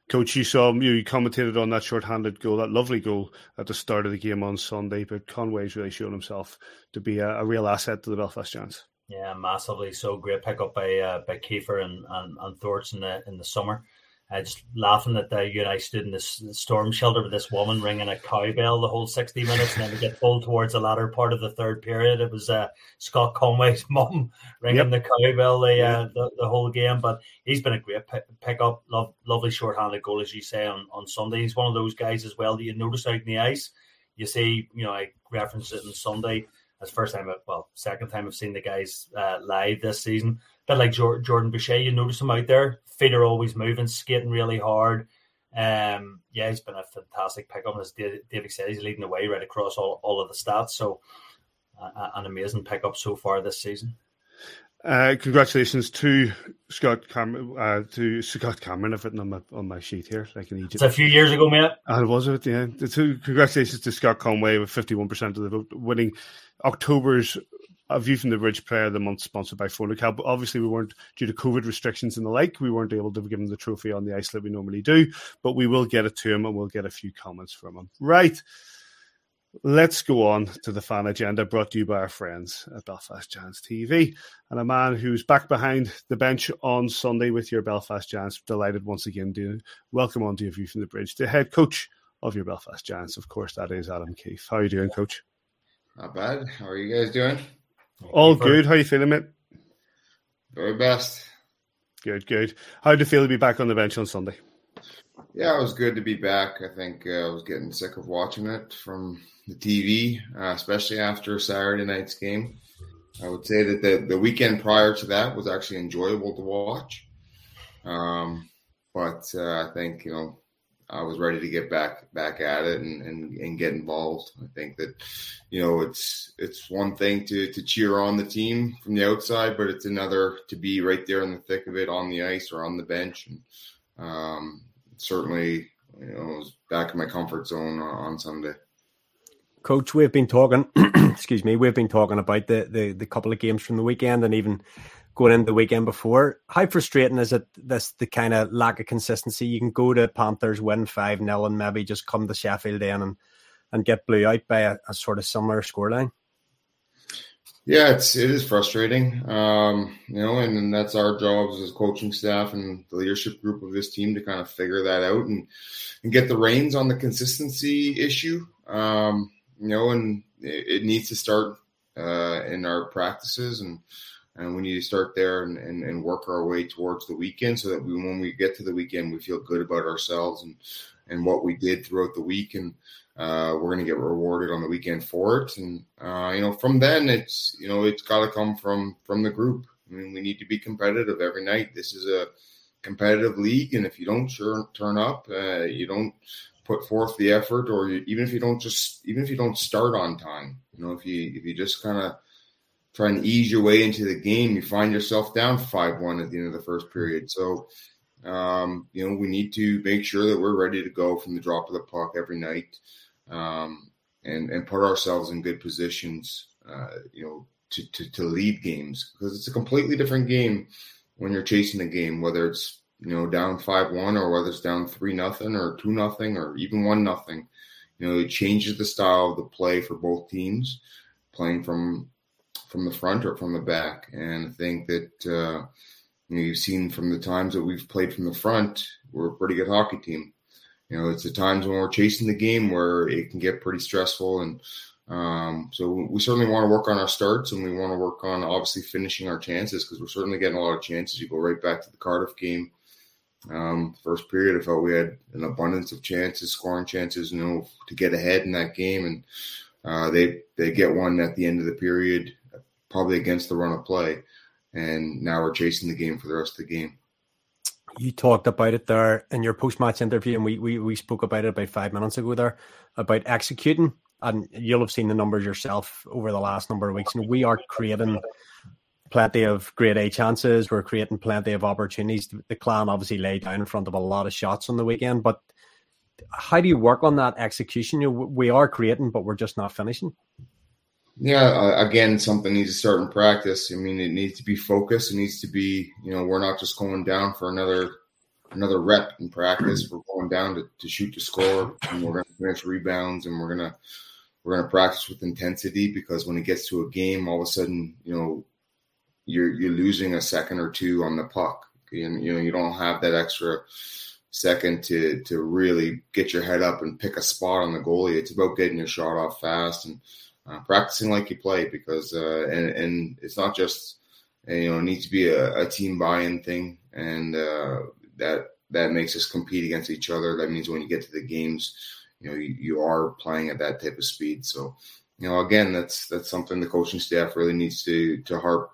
Coach, you saw you, commentated on that short-handed goal, that lovely goal at the start of the game on Sunday. But Conway's really shown himself to be a, a real asset to the Belfast Giants. Yeah, massively so. Great pickup by uh, by Kiefer and, and, and Thorts in the in the summer. Uh, just laughing that uh, you and I stood in this storm shelter with this woman ringing a cowbell the whole 60 minutes, and then we get pulled towards the latter part of the third period. It was uh, Scott Conway's mum ringing yep. the cowbell the, uh, the, the whole game. But he's been a great pick, pickup, Love, lovely short-handed goal, as you say on, on Sunday. He's one of those guys as well that you notice out in the ice. You see, you know, I referenced it on Sunday the first time, well, second time I've seen the guys uh, live this season. But like Jordan Boucher, you notice him out there. Feet are always moving, skating really hard. Um, yeah, he's been a fantastic pickup. As David said, he's leading the way right across all, all of the stats. So, uh, an amazing pickup so far this season. Uh, congratulations to Scott Cameron. Uh, to Scott Cameron, I've written on my on my sheet here, like in Egypt. It's a few years ago, mate. And it was it? Yeah. So congratulations to Scott Conway with fifty one percent of the vote, winning October's a View from the Bridge Player of the Month, sponsored by Fonacab. Obviously, we weren't due to COVID restrictions and the like. We weren't able to give him the trophy on the ice that we normally do, but we will get it to him and we'll get a few comments from him. Right. Let's go on to the fan agenda brought to you by our friends at Belfast Giants TV. And a man who's back behind the bench on Sunday with your Belfast Giants. Delighted once again to welcome on to a view from the bridge, the head coach of your Belfast Giants. Of course, that is Adam Keefe. How are you doing, coach? Not bad. How are you guys doing? All good. How are you feeling, mate? Very best. Good, good. How do you feel to be back on the bench on Sunday? Yeah, it was good to be back. I think uh, I was getting sick of watching it from the TV, uh, especially after Saturday night's game. I would say that the, the weekend prior to that was actually enjoyable to watch. Um, but uh, I think, you know, I was ready to get back back at it and, and, and get involved. I think that you know it's it's one thing to to cheer on the team from the outside, but it's another to be right there in the thick of it on the ice or on the bench. And um, certainly you know, was back in my comfort zone uh, on Sunday. Coach, we've been talking. excuse me, we've been talking about the, the the couple of games from the weekend, and even going into the weekend before. How frustrating is it? This the kind of lack of consistency. You can go to Panthers, win five 0 and maybe just come to Sheffield then and and get blew out by a, a sort of similar scoreline. Yeah, it's it is frustrating, um, you know, and, and, that's our jobs as coaching staff and the leadership group of this team to kind of figure that out and and get the reins on the consistency issue, um, you know, and it, it needs to start uh, in our practices and and we need to start there and, and, and work our way towards the weekend so that we, when we get to the weekend, we feel good about ourselves and and what we did throughout the week and uh, we're going to get rewarded on the weekend for it. And uh, you know, from then it's you know it's got to come from from the group. I mean, we need to be competitive every night. This is a competitive league, and if you don't sure, turn up, uh, you don't put forth the effort, or you, even if you don't just even if you don't start on time, you know, if you if you just kind of try and ease your way into the game, you find yourself down five one at the end of the first period. So. Um, you know, we need to make sure that we're ready to go from the drop of the puck every night um, and and put ourselves in good positions, uh, you know, to, to to lead games because it's a completely different game when you're chasing a game, whether it's you know down five one or whether it's down three nothing or two nothing or even one nothing. You know, it changes the style of the play for both teams, playing from from the front or from the back. And I think that uh, you know, you've seen from the times that we've played from the front, we're a pretty good hockey team you know, it's the times when we're chasing the game where it can get pretty stressful. And um, so we certainly want to work on our starts and we want to work on obviously finishing our chances because we're certainly getting a lot of chances. You go right back to the Cardiff game. Um, first period, I felt we had an abundance of chances, scoring chances, you know, to get ahead in that game. And uh, they they get one at the end of the period, probably against the run of play. And now we're chasing the game for the rest of the game you talked about it there in your post match interview, and we, we we spoke about it about five minutes ago there about executing. And you'll have seen the numbers yourself over the last number of weeks. And we are creating plenty of great A chances. We're creating plenty of opportunities. The clan obviously laid down in front of a lot of shots on the weekend. But how do you work on that execution? We are creating, but we're just not finishing. Yeah, uh, again, something needs to start in practice. I mean, it needs to be focused. It needs to be, you know, we're not just going down for another another rep in practice. We're going down to, to shoot to score, and we're going to finish rebounds, and we're gonna we're gonna practice with intensity because when it gets to a game, all of a sudden, you know, you're you're losing a second or two on the puck, and you know you don't have that extra second to to really get your head up and pick a spot on the goalie. It's about getting your shot off fast and uh, practicing like you play because uh, and and it's not just you know it needs to be a, a team buy-in thing and uh, that that makes us compete against each other. That means when you get to the games, you know you, you are playing at that type of speed. So you know again that's that's something the coaching staff really needs to to harp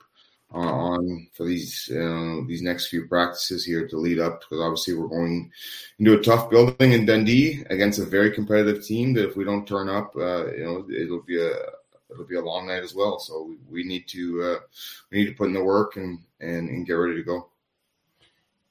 on for these uh, these next few practices here to lead up because obviously we're going into a tough building in Dundee against a very competitive team that if we don't turn up, uh, you know, it'll be a it'll be a long night as well. So we, we need to uh, we need to put in the work and, and and get ready to go.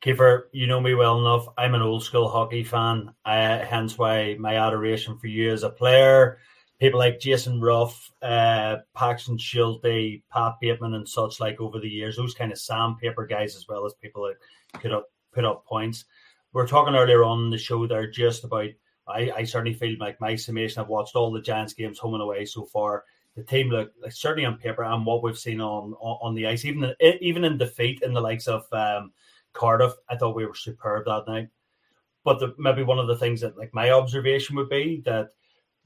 Kiefer, you know me well enough. I'm an old school hockey fan, hence why my adoration for you as a player people like Jason Ruff, uh, Paxton Schulte, Pat Bateman, and such like over the years, those kind of sandpaper guys, as well as people that could up, put up points. We are talking earlier on in the show there just about. I, I certainly feel like my summation. I've watched all the Giants games home and away so far. The team look like certainly on paper and what we've seen on on, on the ice, even in, even in defeat in the likes of um, Cardiff, I thought we were superb that night. But the, maybe one of the things that like my observation would be that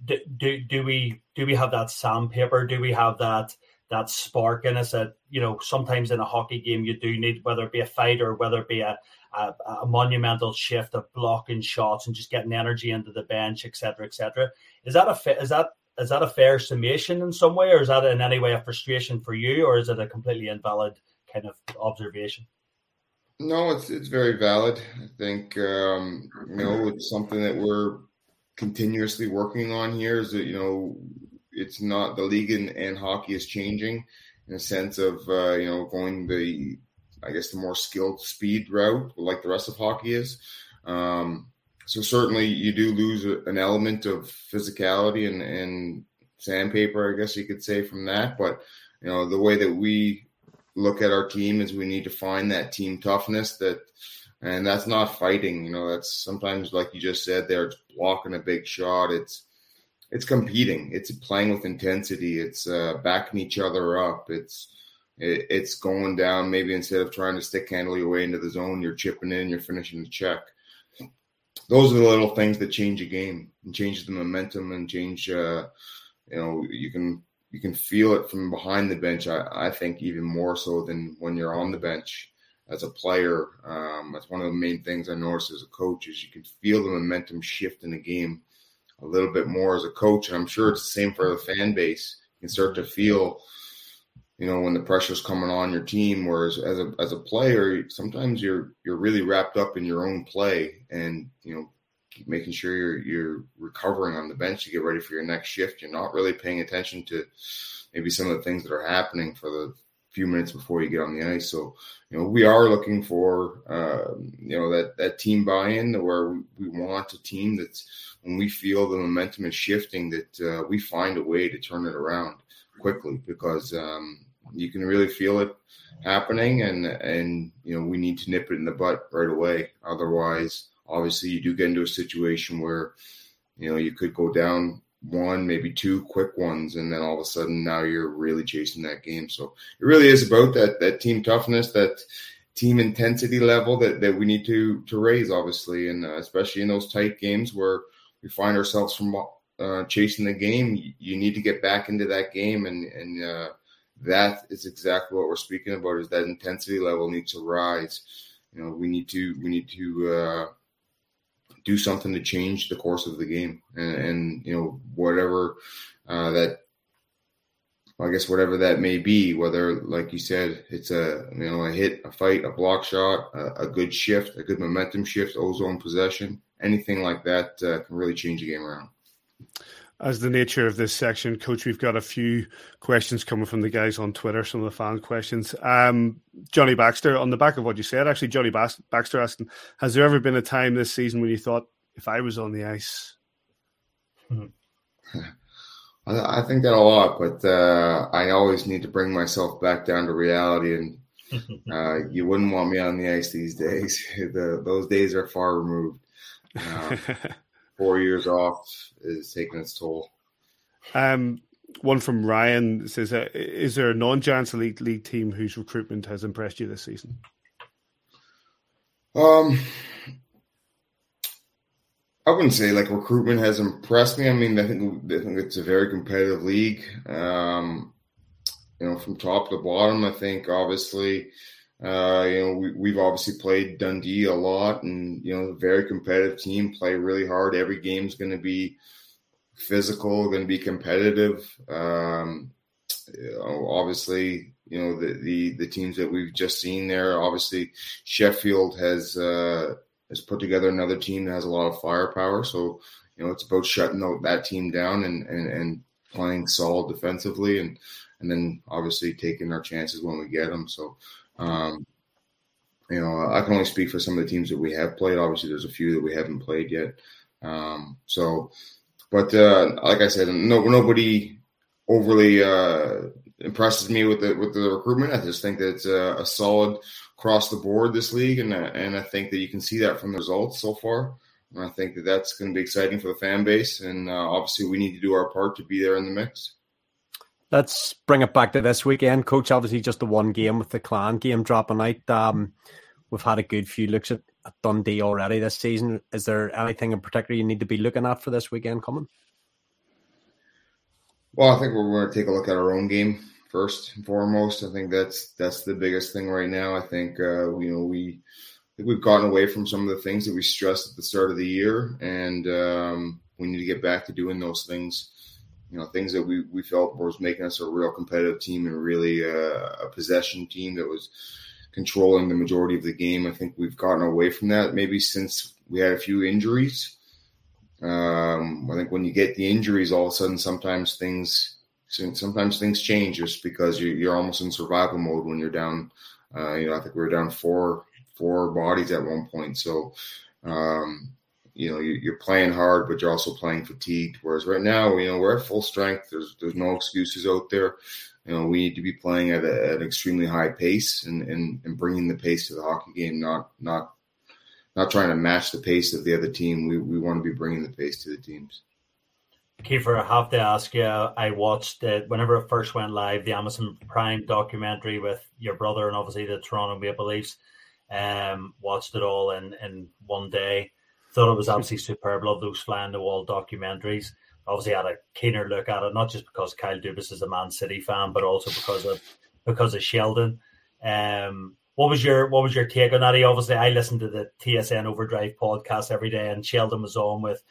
do, do, we do we have that sandpaper? Do we have that that spark in us that you know sometimes in a hockey game you do need whether it be a fight or whether it be a, a, a monumental shift of blocking shots and just getting energy into the bench, etc., etc. Is that a is that is that a fair summation in some way, or is that in any way a frustration for you, or is it a completely invalid kind of observation? No, it's it's very valid. I think um, you know it's something that we're continuously working on here is that you know it's not the league and, and hockey is changing in a sense of uh, you know going the I guess the more skilled speed route like the rest of hockey is. Um, so certainly you do lose an element of physicality and, and sandpaper, I guess you could say from that. But you know the way that we look at our team is we need to find that team toughness that and that's not fighting you know that's sometimes like you just said there it's blocking a big shot. It's it's competing. It's playing with intensity. It's uh, backing each other up. It's it, it's going down. Maybe instead of trying to stick handle your way into the zone you're chipping in you're finishing the check. Those are the little things that change a game and change the momentum and change uh, you know you can you can feel it from behind the bench. I, I think even more so than when you're on the bench as a player. Um, that's one of the main things I noticed as a coach is you can feel the momentum shift in the game a little bit more as a coach. And I'm sure it's the same for the fan base. You can start to feel, you know, when the pressure's coming on your team. Whereas as a as a player, sometimes you're you're really wrapped up in your own play, and you know making sure you're you're recovering on the bench to get ready for your next shift. You're not really paying attention to maybe some of the things that are happening for the few minutes before you get on the ice. So, you know, we are looking for uh, you know that that team buy-in where we, want a team that's when we feel the momentum is shifting that uh, we find a way to turn it around quickly because um, you can really feel it happening and and you know we need to nip it in the butt right away otherwise obviously you do get into a situation where you know you could go down one maybe two quick ones and then all of a sudden now you're really chasing that game. So it really is about that that team toughness that team intensity level that, that we need to to raise obviously and uh, especially in those tight games where we find ourselves from uh, chasing the game. You, need to get back into that game and and uh, that is exactly what we're speaking about is that intensity level needs to rise. You know we need to we need to uh, do something to change the course of the game, and, and you know whatever uh, that. I guess whatever that may be, whether like you said, it's a you know a hit, a fight, a block shot, a, a good shift, a good momentum shift, ozone possession, anything like that uh, can really change the game around as the nature of this section, Coach, we've got a few questions coming from the guys on Twitter, some of the fan questions. Um, Johnny Baxter, on the back of what you said, actually, Johnny Baxter asking, has there ever been a time this season when you thought, if I was on the ice? I think that a lot, but uh, I always need to bring myself back down to reality, and uh, you wouldn't want me on the ice these days. the, those days are far removed. Uh, four years off is taking its toll. Um, one from Ryan says, uh, "Is there a non-Giants elite league team whose recruitment has impressed you this season?" Um, I wouldn't say like recruitment has impressed me. I mean, I think I think it's a very competitive league. Um, you know, from top to bottom, I think obviously uh, you know, we, we've obviously played Dundee a lot, and you know, very competitive team. Play really hard. Every game's going to be physical, going to be competitive. Um, you know, obviously, you know the, the the teams that we've just seen there. Obviously, Sheffield has uh, has put together another team that has a lot of firepower. So you know, it's about shutting that team down and and, and playing solid defensively, and and then obviously taking our chances when we get them. So um, you know, I can only speak for some of the teams that we have played. Obviously, there's a few that we haven't played yet. Um, so, but uh, like I said, no, nobody overly uh, impresses me with the with the recruitment. I just think that it's a, a solid across the board this league, and uh, and I think that you can see that from the results so far. And I think that that's going to be exciting for the fan base, and uh, obviously we need to do our part to be there in the mix. Let's bring it back to this weekend, Coach. Obviously, just the one game with the Clan game dropping out. Um, we've had a good few looks at, at Dundee already this season. Is there anything in particular you need to be looking at for this weekend coming? Well, I think we're going to take a look at our own game first and foremost. I think that's that's the biggest thing right now. I think uh, you know we we've gotten away from some of the things that we stressed at the start of the year, and um, we need to get back to doing those things you know things that we, we felt was making us a real competitive team and really uh, a possession team that was controlling the majority of the game. I think we've gotten away from that maybe since we had a few injuries. Um, I think when you get the injuries, all of a sudden sometimes things sometimes things change just because you're, you're almost in survival mode when you're down. Uh, you know, I think we were down four four bodies at one point. So um, you know you're playing hard, but you're also playing fatigued. Whereas right now, you know, we're at full strength. There's there's no excuses out there. You know, we need to be playing at, a, at an extremely high pace and, and and bringing the pace to the hockey game, not not not trying to match the pace of the other team. We we want to be bringing the pace to the teams. Kiefer, I have to ask you. I watched it whenever it first went live, the Amazon Prime documentary with your brother and obviously the Toronto Maple Leafs. Um, watched it all in in one day. Thought it was absolutely superb. Love those fly on the wall documentaries. Obviously, had a keener look at it, not just because Kyle Dubas is a Man City fan, but also because of because of Sheldon. Um, what was your what was your take on that? He obviously I listened to the TSN Overdrive podcast every day, and Sheldon was on with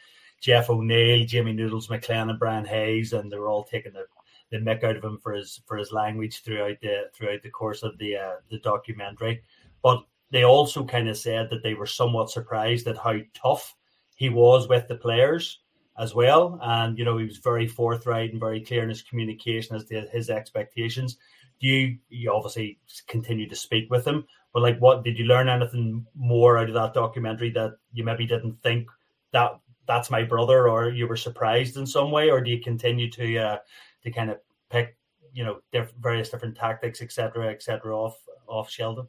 Jeff O'Neill, Jimmy Noodles McLean, and Bryan Hayes, and they were all taking the, the mick out of him for his for his language throughout the throughout the course of the uh, the documentary. But they also kind of said that they were somewhat surprised at how tough he was with the players as well, and you know he was very forthright and very clear in his communication as to his expectations. Do you you obviously continue to speak with him, but like, what did you learn anything more out of that documentary that you maybe didn't think that that's my brother, or you were surprised in some way, or do you continue to uh, to kind of pick you know diff- various different tactics, etc., etc., off off Sheldon?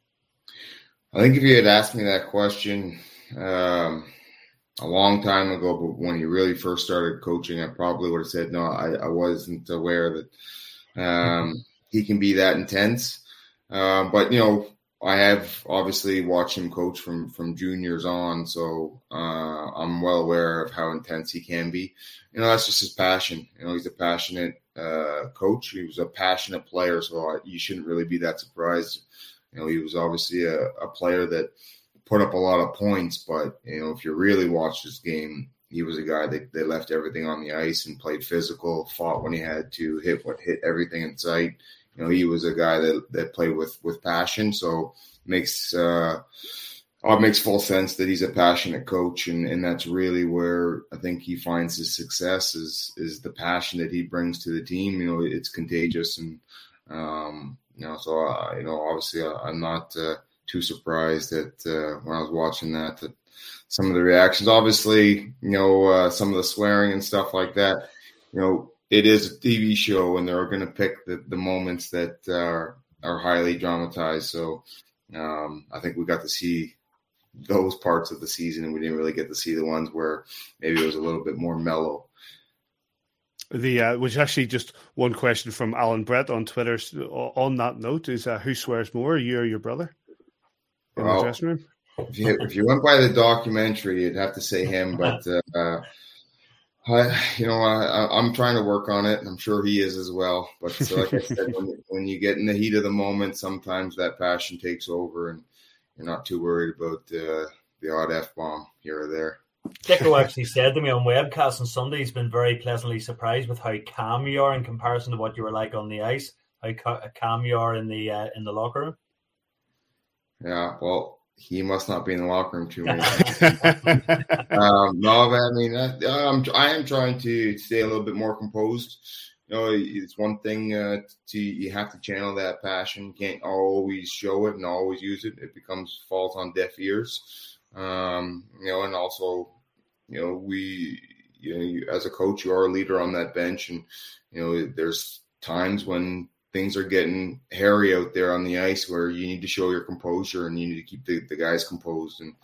I think if you had asked me that question um, a long time ago, but when he really first started coaching, I probably would have said no. I, I wasn't aware that um, he can be that intense. Uh, but you know, I have obviously watched him coach from from juniors on, so uh, I'm well aware of how intense he can be. You know, that's just his passion. You know, he's a passionate uh, coach. He was a passionate player, so I, you shouldn't really be that surprised. You know, he was obviously a, a player that put up a lot of points, but you know, if you really watch this game, he was a guy that, that left everything on the ice and played physical, fought when he had to, hit what hit everything in sight you know, he was a guy that, that played with, with passion. So makes, uh, oh, it makes full sense that he's a passionate coach. And, and that's really where I think he finds his success is, is the passion that he brings to the team. You know, it's contagious. And, um, you know, so, uh, you know, obviously uh, I'm not, uh, too surprised that, uh, when I was watching that, that some of the reactions, obviously, you know, uh, some of the swearing and stuff like that, you know, it is a TV show, and they're going to pick the, the moments that are are highly dramatized. So um, I think we got to see those parts of the season, and we didn't really get to see the ones where maybe it was a little bit more mellow. The uh, which actually just one question from Alan Brett on Twitter. On that note, is uh, who swears more, you or your brother in well, the dressing room? If you, if you went by the documentary, you'd have to say him, but. Uh, I, you know, I, am trying to work on it. I'm sure he is as well. But so like I said, when, when, you get in the heat of the moment, sometimes that passion takes over, and you're not too worried about uh, the odd f bomb here or there. Dicko actually said to me on webcast on Sunday he's been very pleasantly surprised with how calm you are in comparison to what you were like on the ice. How calm you are in the uh, in the locker room. Yeah, well, he must not be in the locker room too much. um, no, but I mean, I, I'm, I am trying to stay a little bit more composed. You know, it's one thing uh, to you have to channel that passion. You can't always show it and always use it. It becomes falls on deaf ears. Um, you know, and also, you know, we, you know, you, as a coach, you are a leader on that bench, and you know, there's times when things are getting hairy out there on the ice where you need to show your composure and you need to keep the, the guys composed. And,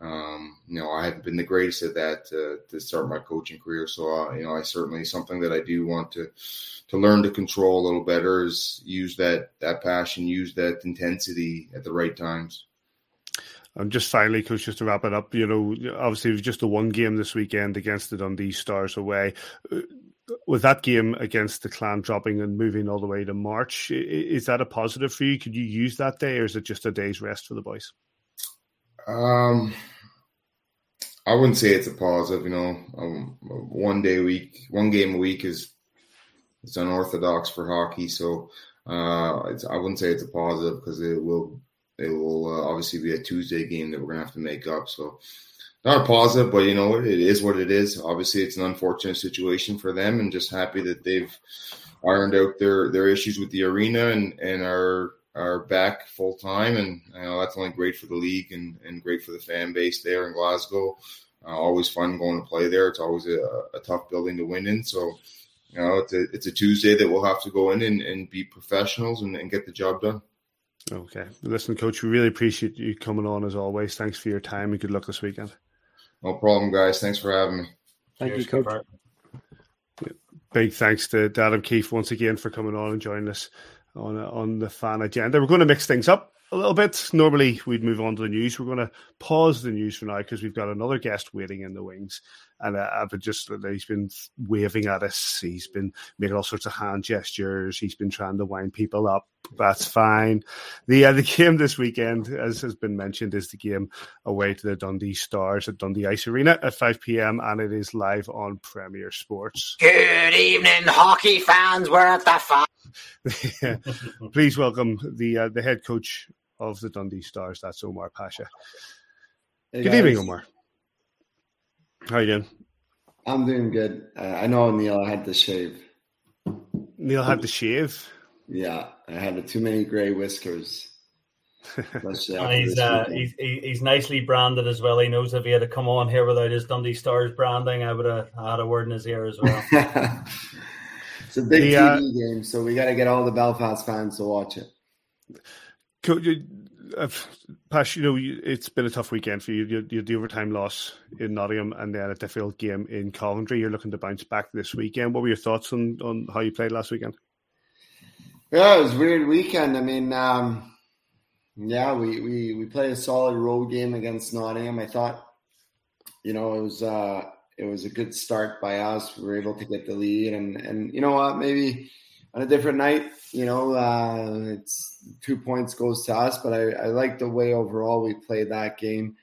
um, you know, I haven't been the greatest at that to, to start my coaching career. So, uh, you know, I certainly something that I do want to, to learn to control a little better is use that, that passion, use that intensity at the right times. And just finally, coach, just to wrap it up, you know, obviously it was just a one game this weekend against the Dundee Stars away with that game against the clan dropping and moving all the way to March, is that a positive for you? Could you use that day, or is it just a day's rest for the boys? Um, I wouldn't say it's a positive. You know, um, one day a week, one game a week is it's unorthodox for hockey. So uh, I wouldn't say it's a positive because it will it will uh, obviously be a Tuesday game that we're gonna have to make up. So not a positive, but you know what? It is what it is. Obviously, it's an unfortunate situation for them, and just happy that they've ironed out their their issues with the arena and and are are back full time. And you know that's only great for the league and and great for the fan base there in Glasgow. Uh, always fun going to play there. It's always a, a, tough building to win in. So, you know, it's a, it's a Tuesday that we'll have to go in and, and be professionals and, and get the job done. Okay. Listen, coach, we really appreciate you coming on as always. Thanks for your time and good luck this weekend. No problem, guys. Thanks for having me. Thank Cheers, you, coach. Big thanks to Adam Keefe once again for coming on and joining us on on the fan agenda. We're going to mix things up a little bit. Normally, we'd move on to the news. We're going to pause the news for now because we've got another guest waiting in the wings. And uh, I've just, he's been waving at us. He's been making all sorts of hand gestures. He's been trying to wind people up. That's fine. The, uh, the game this weekend, as has been mentioned, is the game away to the Dundee Stars at Dundee Ice Arena at 5 p.m. and it is live on Premier Sports. Good evening, hockey fans. We're at the fa- Please welcome the uh, the head coach of the Dundee Stars. That's Omar Pacha. Hey good guys. evening, Omar. How are you doing? I'm doing good. Uh, I know Neil had to shave. Neil had to shave. Yeah, I had too many grey whiskers. and he's, uh, he's he's nicely branded as well. He knows if he had to come on here without his Dundee Stars branding, I would have had a word in his ear as well. it's a big the, TV uh, game, so we got to get all the Belfast fans to watch it. Uh, Pash, you know, it's been a tough weekend for you. You, you the overtime loss in Nottingham and then a difficult game in Coventry. You're looking to bounce back this weekend. What were your thoughts on, on how you played last weekend? Yeah, it was a weird weekend. I mean, um, yeah, we, we, we played a solid road game against Nottingham. I thought, you know, it was uh, it was a good start by us. We were able to get the lead, and and you know what, maybe on a different night, you know, uh, it's two points goes to us. But I, I like the way overall we played that game.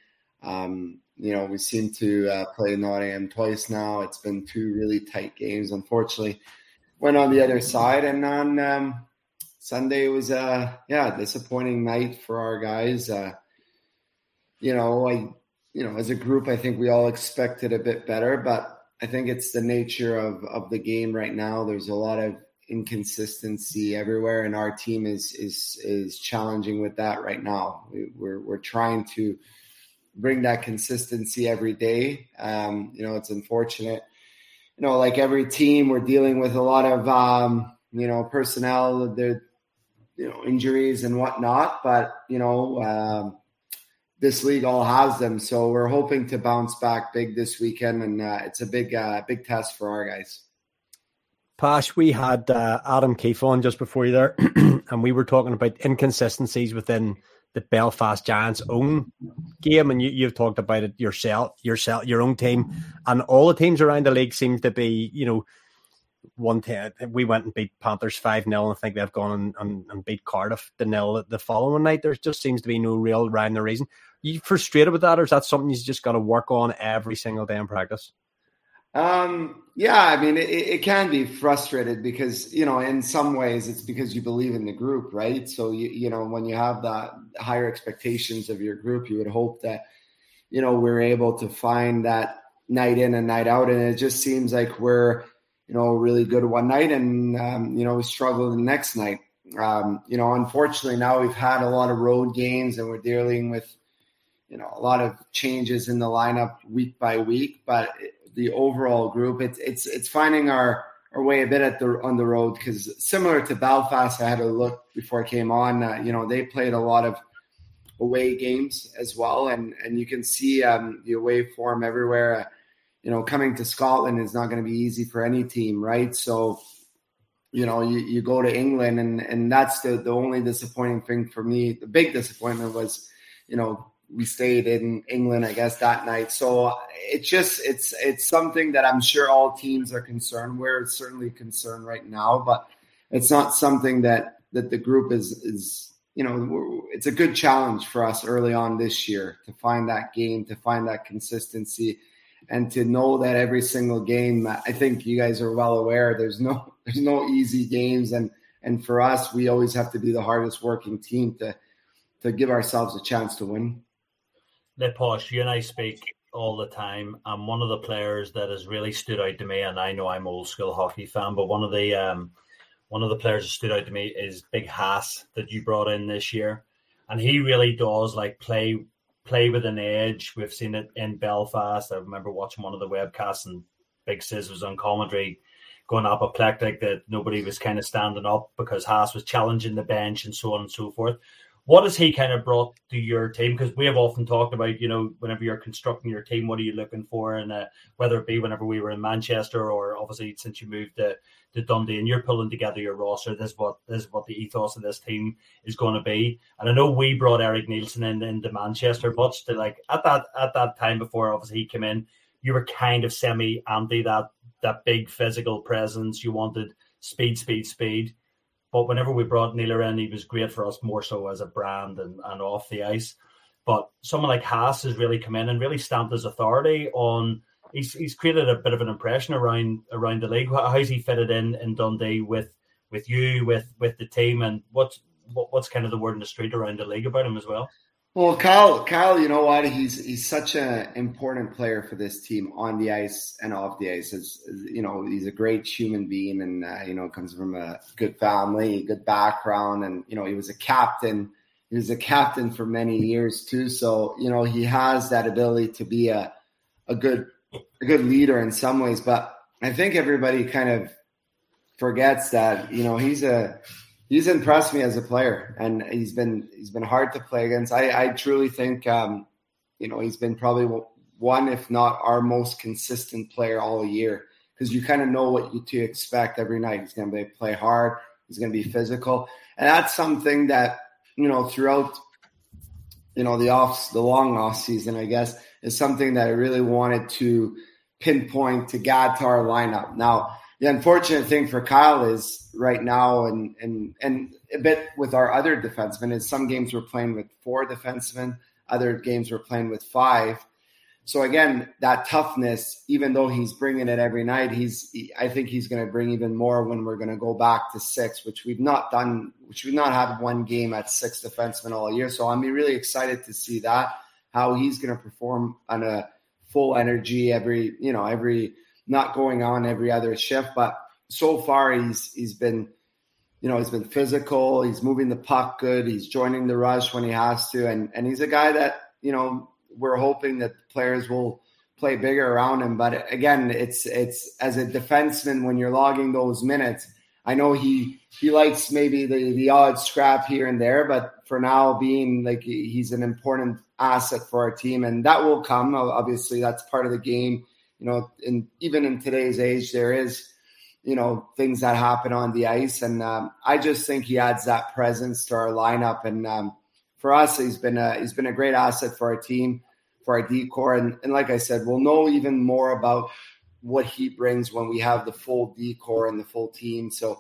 Um, you know, we seem to uh, play Nottingham twice now. It's been two really tight games. Unfortunately, went on the other side, and on um, Sunday was a yeah disappointing night for our guys. Uh, you know, I you know as a group, I think we all expected a bit better, but I think it's the nature of of the game right now. There's a lot of inconsistency everywhere, and our team is is is challenging with that right now. We're we're trying to bring that consistency every day. Um, you know, it's unfortunate. You know, like every team, we're dealing with a lot of um, you know personnel, the you know injuries and whatnot. But you know, um, this league all has them, so we're hoping to bounce back big this weekend, and uh, it's a big uh, big test for our guys. Pash, we had uh, Adam Keefe on just before you there, and we were talking about inconsistencies within the Belfast Giants' own game, and you, have talked about it yourself, yourself, your own team, and all the teams around the league seem to be, you know, one team. We went and beat Panthers five 0 and I think they've gone and, and, and, beat Cardiff the nil the following night. There just seems to be no real rhyme or reason. Are you frustrated with that, or is that something you just got to work on every single day in practice? Um, yeah, I mean, it, it, can be frustrated because, you know, in some ways it's because you believe in the group, right? So, you, you know, when you have that higher expectations of your group, you would hope that, you know, we're able to find that night in and night out. And it just seems like we're, you know, really good one night and, um, you know, we struggle the next night. Um, you know, unfortunately now we've had a lot of road games and we're dealing with, you know, a lot of changes in the lineup week by week, but the overall group. It's it's it's finding our our way a bit at the on the road because similar to Belfast, I had a look before I came on. Uh, you know, they played a lot of away games as well, and and you can see um, the away form everywhere. You know, coming to Scotland is not going to be easy for any team, right? So, you know, you, you go to England, and and that's the the only disappointing thing for me. The big disappointment was, you know, we stayed in England, I guess, that night. So it's just it's it's something that I'm sure all teams are concerned. We're certainly concerned right now, but it's not something that that the group is is you know it's a good challenge for us early on this year to find that game, to find that consistency, and to know that every single game. I think you guys are well aware. There's no there's no easy games, and and for us, we always have to be the hardest working team to to give ourselves a chance to win. Posh, you and I speak all the time, I'm one of the players that has really stood out to me, and I know I'm old school hockey fan, but one of the um, one of the players that stood out to me is Big Haas that you brought in this year, and he really does like play play with an edge. We've seen it in Belfast. I remember watching one of the webcasts and Big Sis was on commentary going apoplectic that nobody was kind of standing up because Haas was challenging the bench and so on and so forth. What has he kind of brought to your team? Because we have often talked about, you know, whenever you're constructing your team, what are you looking for? And uh, whether it be whenever we were in Manchester or obviously since you moved to, to Dundee and you're pulling together your roster, this is what this is what the ethos of this team is going to be. And I know we brought Eric Neilson in into Manchester, but still, like at that at that time before obviously he came in, you were kind of semi anti that that big physical presence. You wanted speed, speed, speed. But whenever we brought Naylor in, he was great for us more so as a brand and, and off the ice. But someone like Haas has really come in and really stamped his authority on. He's, he's created a bit of an impression around around the league. How's he fitted in in Dundee with with you with with the team and what's what, what's kind of the word in the street around the league about him as well? Well, Kyle, Kyle, you know what? He's he's such an important player for this team on the ice and off the ice. As you know, he's a great human being, and uh, you know, comes from a good family, good background, and you know, he was a captain. He was a captain for many years too. So you know, he has that ability to be a a good a good leader in some ways. But I think everybody kind of forgets that you know he's a he's impressed me as a player, and he's been he's been hard to play against. I, I truly think um, you know he's been probably one, if not our most consistent player all year because you kind of know what you to expect every night. He's going to play hard. He's going to be physical, and that's something that you know throughout you know the off the long off season, I guess, is something that I really wanted to pinpoint to add to our lineup. Now the unfortunate thing for Kyle is right now, and and and a bit with our other defensemen is some games we're playing with four defensemen, other games we're playing with five. So again, that toughness, even though he's bringing it every night, he's I think he's going to bring even more when we're going to go back to six, which we've not done, which we've not had one game at six defensemen all year. So I'm really excited to see that how he's going to perform on a full energy every you know every not going on every other shift. But so far, he's he's been, you know, he's been physical. He's moving the puck good. He's joining the rush when he has to, and and he's a guy that you know we're hoping that players will play bigger around him. But again, it's it's as a defenseman when you're logging those minutes. I know he he likes maybe the the odd scrap here and there, but for now, being like he's an important asset for our team, and that will come. Obviously, that's part of the game you know, in even in today's age, there is, you know, things that happen on the ice, and um, I just think he adds that presence to our lineup. And um, for us, he's been a he's been a great asset for our team, for our D corps, and and like I said, we'll know even more about what he brings when we have the full D corps and the full team. So.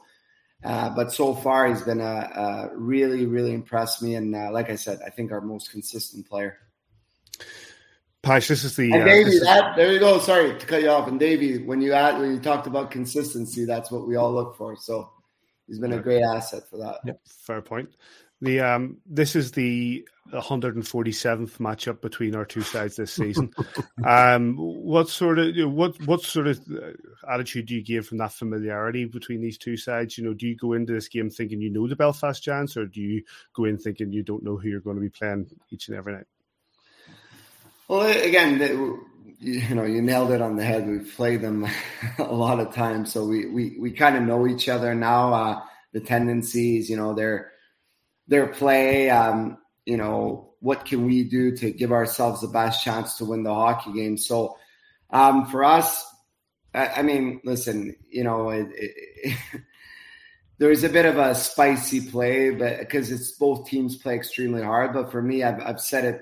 Uh, but so far, he's been a, a really, really impressed me, and uh, like I said, I think our most consistent player. Pash, this is the uh, Davey. That, there you go. Sorry to cut you off. And Davey, when you add, when you talked about consistency, that's what we all look for. So he's been a great asset for that. Yep, fair point. The um, this is the 147th matchup between our two sides this season. um, what sort of what what sort of uh, attitude do you give from that familiarity between these two sides? You know, do you go into this game thinking you know the Belfast Giants, or do you go in thinking you don't know who you're going to be playing each and every night? Well, again, you know, you nailed it on the head. We've played them a lot of times, so we we, we kind of know each other now. Uh, the tendencies, you know, their their play. Um, you know, what can we do to give ourselves the best chance to win the hockey game? So, um, for us, I, I, mean, listen, you know, it, it, there's a bit of a spicy play, but because it's both teams play extremely hard. But for me, I've, I've said it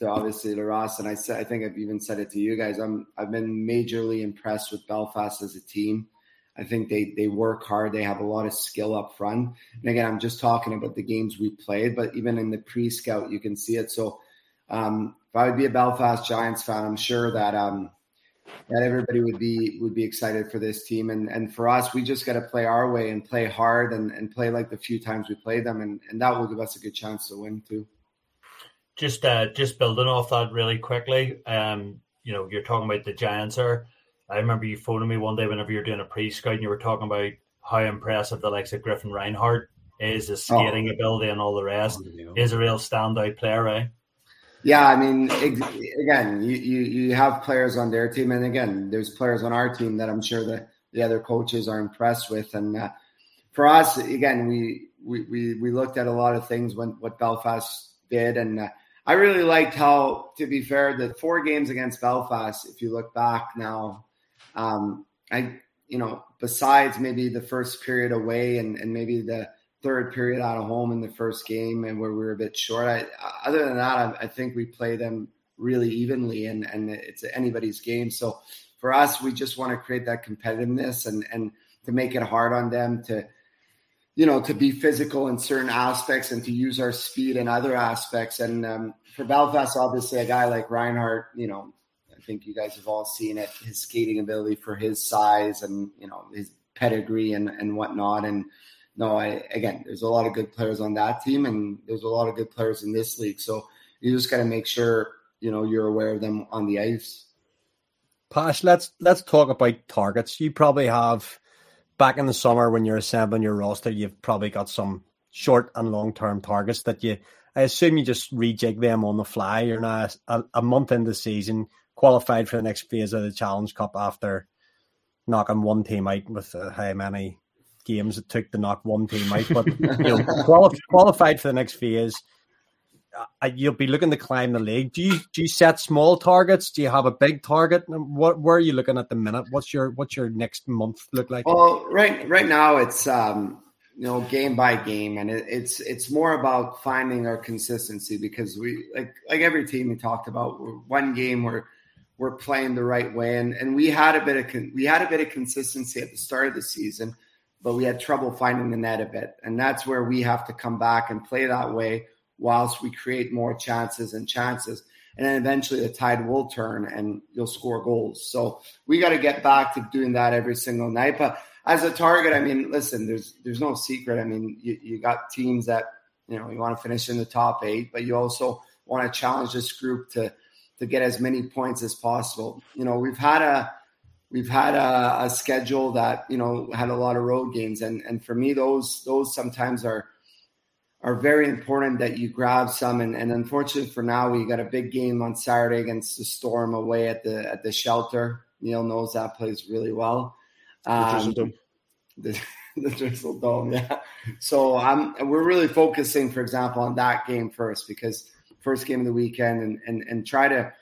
to obviously to Ross, and I said I think I've even said it to you guys. I'm I've been majorly impressed with Belfast as a team. I think they they work hard. They have a lot of skill up front. And again, I'm just talking about the games we played, but even in the pre-scout, you can see it. So um, if I would be a Belfast Giants fan, I'm sure that um, that everybody would be would be excited for this team. And and for us, we just got to play our way and play hard and, and play like the few times we played them, and, and that will give us a good chance to win too just uh, just building off that really quickly. Um, you know, you're talking about the Giants are. I remember you phoning me one day whenever you're doing a pre-scout and you were talking about how impressive the likes of Griffin Reinhart is, his oh. skating oh. ability and all the rest. Is a real standout player, right? Yeah, I mean, again, you, you you have players on their team, and again, there's players on our team that I'm sure that the other coaches are impressed with. And uh, for us, again, we, we we we looked at a lot of things when what Belfast did, and uh, I really liked how, to be fair, the four games against Belfast. If you look back now, um, I you know, besides maybe the first period away and and maybe the third period out of home in the first game and where we were a bit short. I, other than that, I, I, think we play them really evenly and, and it's anybody's game. So for us, we just want to create that competitiveness and, and to make it hard on them to, you know, to be physical in certain aspects and to use our speed in other aspects. And um, for Belfast, obviously a guy like Reinhart, you know, I think you guys have all seen it, his skating ability for his size and, you know, his pedigree and, and whatnot. And, no, I again, there's a lot of good players on that team, and there's a lot of good players in this league. So you just got to make sure you know you're aware of them on the ice. Pash, let's let's talk about targets. You probably have back in the summer when you're assembling your roster, you've probably got some short and long term targets that you. I assume you just rejig them on the fly. You're now a, a month into the season, qualified for the next phase of the Challenge Cup after knocking one team out with uh, how many games it took to knock one team out, but you know, quali- qualified for the next phase. Uh, you'll be looking to climb the league. Do you do you set small targets? Do you have a big target? What where are you looking at the minute? What's your what's your next month look like? Well, right right now it's um, you know game by game, and it, it's it's more about finding our consistency because we like like every team we talked about. One game where we're playing the right way, and and we had a bit of con- we had a bit of consistency at the start of the season but we had trouble finding the net a bit. And that's where we have to come back and play that way whilst we create more chances and chances. And then eventually the tide will turn and you'll score goals. So we got to get back to doing that every single night. But as a target, I mean, listen, there's there's no secret. I mean, you, you got teams that, you know, you want to finish in the top eight, but you also want to challenge this group to to get as many points as possible. You know, we've had a we've had a, a, schedule that you know had a lot of road games, and and for me, those those sometimes are are very important that you grab some. And, and unfortunately for now, we got a big game on Saturday against the Storm away at the at the shelter. Neil knows that plays really well. Um, the, the Drizzle Dome, yeah. So I'm we're really focusing, for example, on that game first because first game of the weekend, and and and try to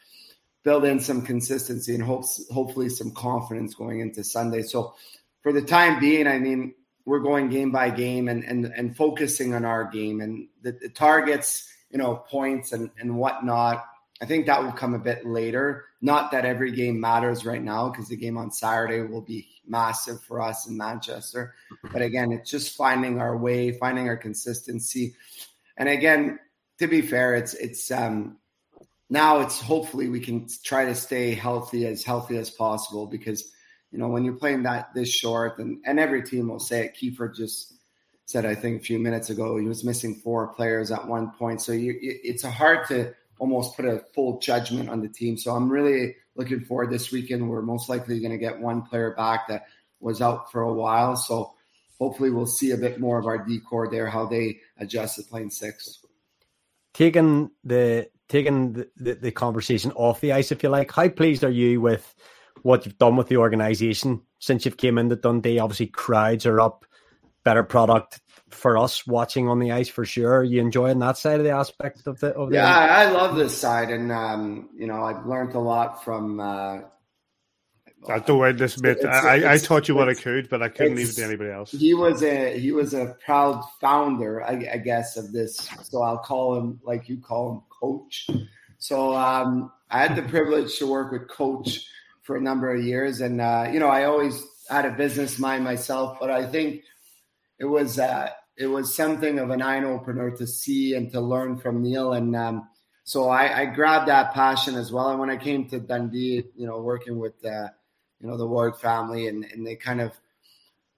build in some consistency and hopes hopefully some confidence going into Sunday. So for the time being, I mean, we're going game by game and and and focusing on our game and the, the targets, you know, points and and whatnot. I think that will come a bit later. Not that every game matters right now because the game on Saturday will be massive for us in Manchester. But again, it's just finding our way, finding our consistency. And again, to be fair, it's it's um now it's hopefully we can try to stay healthy as healthy as possible because you know when you're playing that this short and and every team will say it. Kiefer just said I think a few minutes ago he was missing four players at one point, so you, it's hard to almost put a full judgment on the team. So I'm really looking forward this weekend. We're most likely going to get one player back that was out for a while, so hopefully we'll see a bit more of our D corps there, how they adjust to playing six. Taking the taking the, the, the, conversation off the ice, if you like. How pleased are you with what you've done with the organisation since you've came into Dundee? Obviously, crowds are up, better product for us watching on the ice for sure. Are you enjoying that side of the aspect of the? Of the yeah, I love this side, and um, you know, I've learned a lot from. Uh, I don't worry, this bit. I, I taught you what I could, but I couldn't leave it to anybody else. He was a he was a proud founder, I, I guess, of this. So I'll call him like you call him coach. So um, I had the privilege to work with coach for a number of years, and uh, you know I always had a business mind myself, but I think it was uh, it was something of an eye opener to see and to learn from Neil, and um, so I, I, grabbed that passion as well. And when I came to Dundee, you know, working with uh, you know the Ward family, and, and they kind of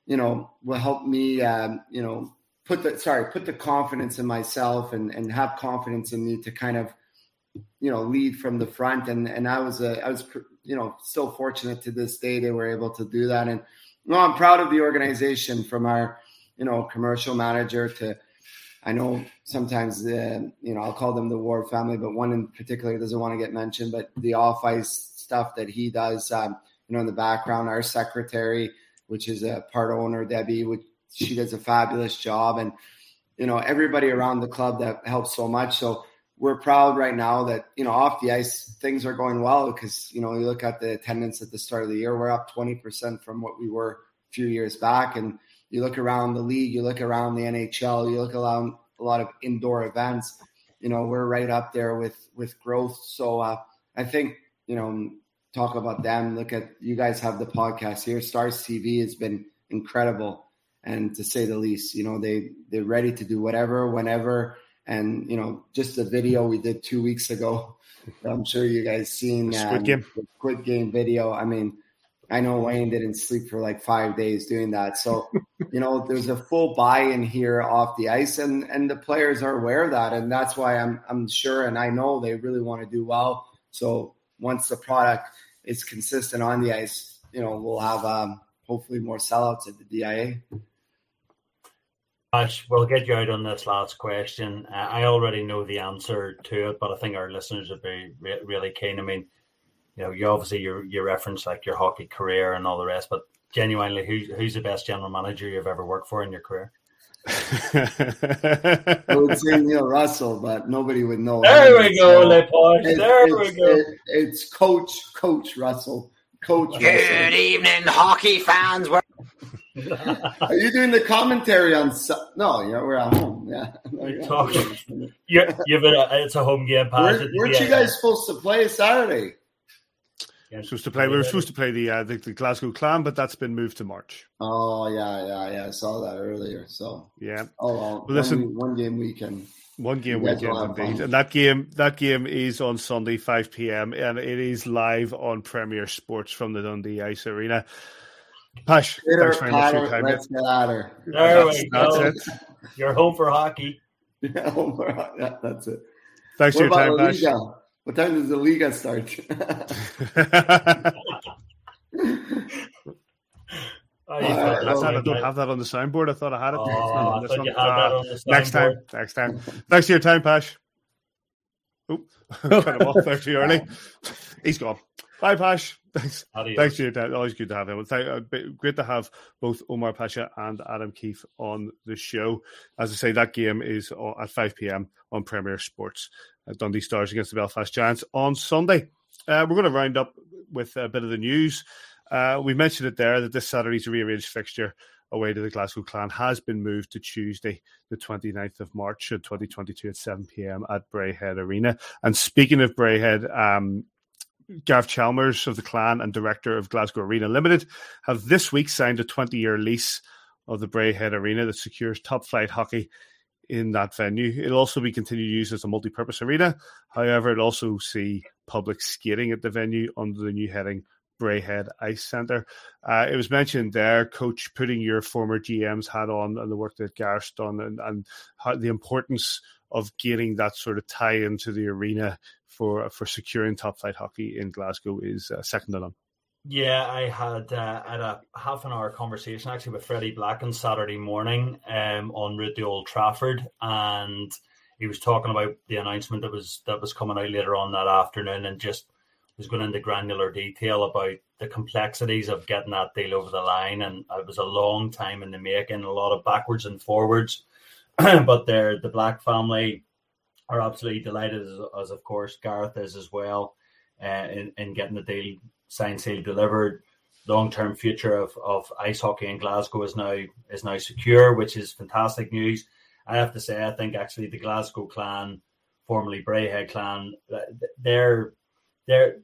you know will help me, um, you know, put the sorry put the confidence in myself and and have confidence in me to kind of you know lead from the front and and I was a, I was you know still fortunate to this day they were able to do that and know, I'm proud of the organization from our you know commercial manager to I know sometimes the you know I'll call them the Ward family, but one in particular doesn't want to get mentioned. But the off ice stuff that he does, um, you know, in the background, our secretary, which is a part owner, Debbie, which she does a fabulous job, and you know everybody around the club that helps so much. So we're proud right now that you know off the ice things are going well because you know you look at the attendance at the start of the year, we're up twenty percent from what we were a few years back, and you look around the league, you look around the NHL, you look around a lot of indoor events. You know, we're right up there with with growth. So uh, I think you know, talk about them. Look at you guys have the podcast here. Stars TV has been incredible, and to say the least, you know, they they're ready to do whatever, whenever. And you know, just the video we did two weeks ago. I'm sure you guys seen Squid um, Game. Squid Game video. I mean, I know Wayne didn't sleep for like five days doing that. So, you know, there's a full buy-in here off the ice, and and the players are aware of that, and that's why I'm I'm sure, and I know they really want to do well. So once the product is consistent on the ice, you know, we'll have um, hopefully more sellouts at the DIA. Ash, we'll get you out on this last question. Uh, I already know the answer to it, but I think our listeners would be re- really keen. I mean, you know, you obviously you you reference like your hockey career and all the rest, but genuinely, who's who's the best general manager you've ever worked for in your career? I would say Neil Russell, but nobody would know. There we go, So Leposh. it- There we it's- go. it- it's Coach Coach Russell. Coach Good Russell. evening, hockey fans. We're Are you doing the commentary on? Su- no, yeah, we're at home. Yeah, No, You're you're talking- not. You're, you've a, it's a home game pass. Weren't, weren't you guys supposed to play Saturday? supposed to play. We were supposed to play the, uh, the the Glasgow Clan, but that's been moved to March. Oh yeah, yeah, yeah. I saw that earlier. So Yeah. oh well. Well, listen- one, one game weekend. One game You guys weekend indeed, fun. and that game that game is on Sunday, five p.m. and it is live on Premier Sports from the Dundee Ice Arena. Pash, Hit her, thanks very much for your time. Let's get at her. There That's- we go. that's it. You're home for hockey. Yeah, we're- yeah, that's it. Thanks what for your time, La Pash. Liga? What time does the Liga start? Oh, you All thought right, I was thought I good, don't mate. have that on the soundboard. I thought I had it. Oh, on I thought you had that Ah, on the next time. Next time. Thanks for your time, Pash. Oop, cut him off there too early. He's gone. Bye, Pash. Thanks. Adios. Thanks your time. Always good to have him. Thank, uh, great to have both Omar Pacha and Adam Keefe on the show. As I say, that game is at 5 p.m. on Premier Sports. Uh, Dundee Stars against the Belfast Giants on Sunday. Uh, we're going to round up with a bit of the news. Uh, we mentioned it there that this Saturday's rearranged fixture away to the Glasgow Clan has been moved to Tuesday, the 29th of March, uh, 2022 at 7 p.m. at Braehead Arena. And speaking of Braehead, um, Gav Chalmers of the Clan and director of Glasgow Arena Limited have this week signed a 20 year lease of the Braehead Arena that secures top flight hockey in that venue. It'll also be continued use as a multi purpose arena. However, it'll also see public skating at the venue under the new heading Braehead Ice Centre. Uh, it was mentioned there, Coach, putting your former GM's hat on and the work that Gareth's done and, and how the importance of getting that sort of tie into the arena for for securing top flight hockey in Glasgow is uh, second to none. Yeah, I had uh, had a half an hour conversation actually with Freddie Black on Saturday morning um, on route to Old Trafford, and he was talking about the announcement that was that was coming out later on that afternoon, and just was going into granular detail about the complexities of getting that deal over the line, and it was a long time in the making, a lot of backwards and forwards, but they're the Black family are absolutely delighted, as, as of course Gareth is as well, uh, in in getting the deal signed, sealed, delivered. Long term future of, of ice hockey in Glasgow is now is now secure, which is fantastic news. I have to say, I think actually the Glasgow clan, formerly Braehead clan, they're they're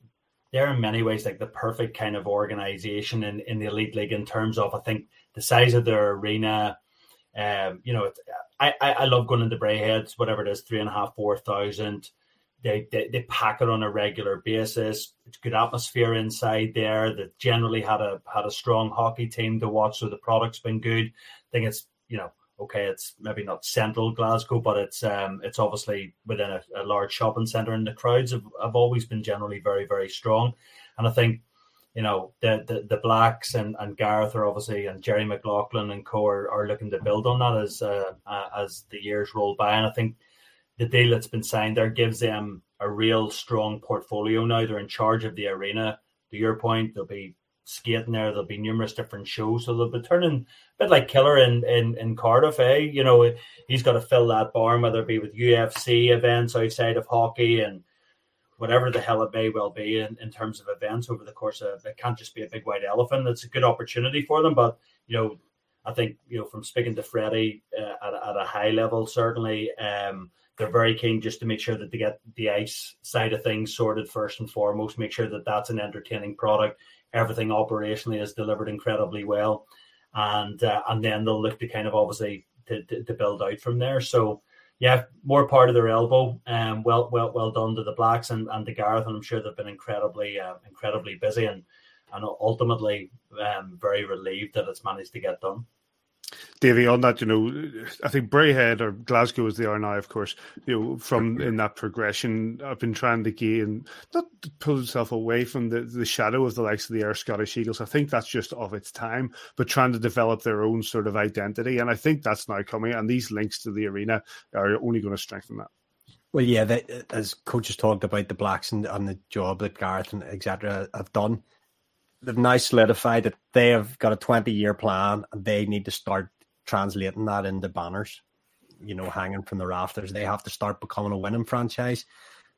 they're in many ways like the perfect kind of organization in, in the elite league in terms of I think the size of their arena. Um, you know, I, I love going into Braeheads, whatever it is, three and a half, four thousand. They, they they pack it on a regular basis. It's good atmosphere inside there. That generally had a had a strong hockey team to watch, so the product's been good. I think it's you know okay, it's maybe not central Glasgow, but it's um it's obviously within a, a large shopping centre, and the crowds have, have always been generally very very strong. And I think you know the the, the blacks and, and Gareth are obviously and Jerry McLaughlin and co are, are looking to build on that as uh, uh, as the years roll by, and I think the deal that's been signed there gives them a real strong portfolio now. They're in charge of the arena. To your point, they'll be skating there. There'll be numerous different shows, so they'll be turning a bit like Killer in in, in Cardiff. Eh, you know, he's got to fill that barn, whether it be with UFC events outside of hockey and whatever the hell it may well be in, in terms of events over the course of it can't just be a big white elephant. It's a good opportunity for them, but you know, I think you know from speaking to Freddie uh, at, at a high level, certainly. Um, they're very keen just to make sure that they get the ice side of things sorted first and foremost. Make sure that that's an entertaining product. Everything operationally is delivered incredibly well, and uh, and then they'll look to kind of obviously to, to, to, build out from there. So yeah, more part of their elbow. Um, well, well, well done to the Blacks and, and the Gareth, and I'm sure they've been incredibly, uh, incredibly busy and and ultimately um, very relieved that it's managed to get done. Davy, on that, you know, I think Braehead or Glasgow as they are now, of course, you know, from in that progression, I've been trying to gain, not to pull itself away from the, the shadow of the likes of the Ayr Scottish Eagles. I think that's just of its time, but trying to develop their own sort of identity. And I think that's now coming, and these links to the arena are only going to strengthen that. Well, yeah, they, as coaches talked about the Blacks and, and the job that Gareth and etc. have done they've now solidified that they have got a 20 year plan and they need to start translating that into banners, you know, hanging from the rafters. They have to start becoming a winning franchise.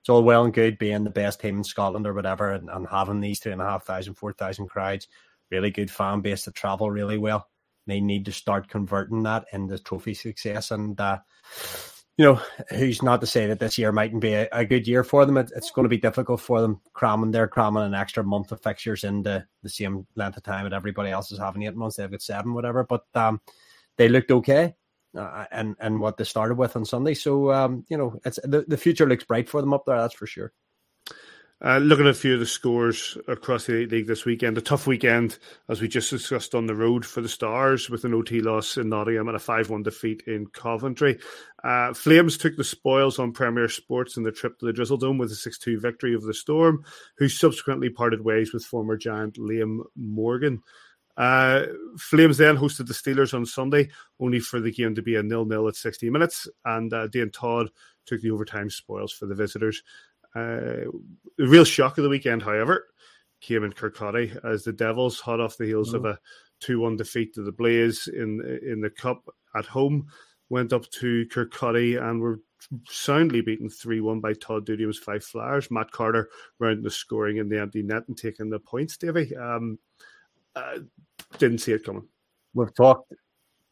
It's all well and good being the best team in Scotland or whatever and, and having these three and a half thousand, four thousand crowds, really good fan base to travel really well. They need to start converting that into trophy success. And uh, you know, who's not to say that this year mightn't be a, a good year for them. It, it's going to be difficult for them cramming. They're cramming an extra month of fixtures into the same length of time that everybody else is having eight months. They've got seven, whatever. But um, they looked okay. Uh, and and what they started with on Sunday, so um, you know, it's the, the future looks bright for them up there. That's for sure. Uh, looking at a few of the scores across the league this weekend, a tough weekend, as we just discussed on the road for the Stars with an OT loss in Nottingham and a 5 1 defeat in Coventry. Uh, Flames took the spoils on Premier Sports in the trip to the Drizzle Dome with a 6 2 victory over the Storm, who subsequently parted ways with former giant Liam Morgan. Uh, Flames then hosted the Steelers on Sunday, only for the game to be a nil nil at 60 minutes, and uh, Todd took the overtime spoils for the visitors. Uh, the real shock of the weekend, however, came in Kirkcaldy as the Devils, hot off the heels mm-hmm. of a 2 1 defeat to the Blaze in in the Cup at home, went up to Kirkcaldy and were soundly beaten 3 1 by Todd. It was five flyers. Matt Carter rounding the scoring in the empty net and taking the points, Davy. Um, uh, didn't see it coming. We've talked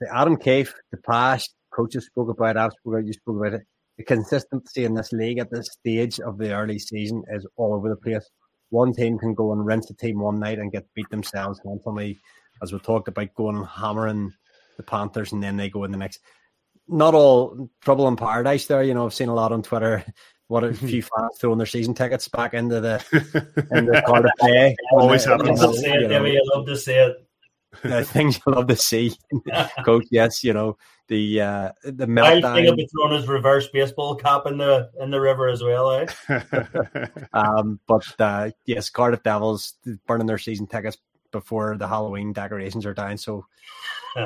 the Adam Keefe, the past, coaches spoke about, I've spoken about, you spoke about it the consistency in this league at this stage of the early season is all over the place. One team can go and rinse a team one night and get beat themselves handsomely, as we talked about, going and hammering the Panthers, and then they go in the next. Not all trouble in paradise there. You know, I've seen a lot on Twitter. What a few fans throwing their season tickets back into the into the Cardiff Bay. Always happens. I love to see I love to see it. Uh, things you love to see, coach. Yes, you know the uh, the meltdown. I think I'll be throwing his reverse baseball cap in the in the river as well. Eh? um, but uh, yes, Cardiff Devils burning their season tickets before the Halloween decorations are down. So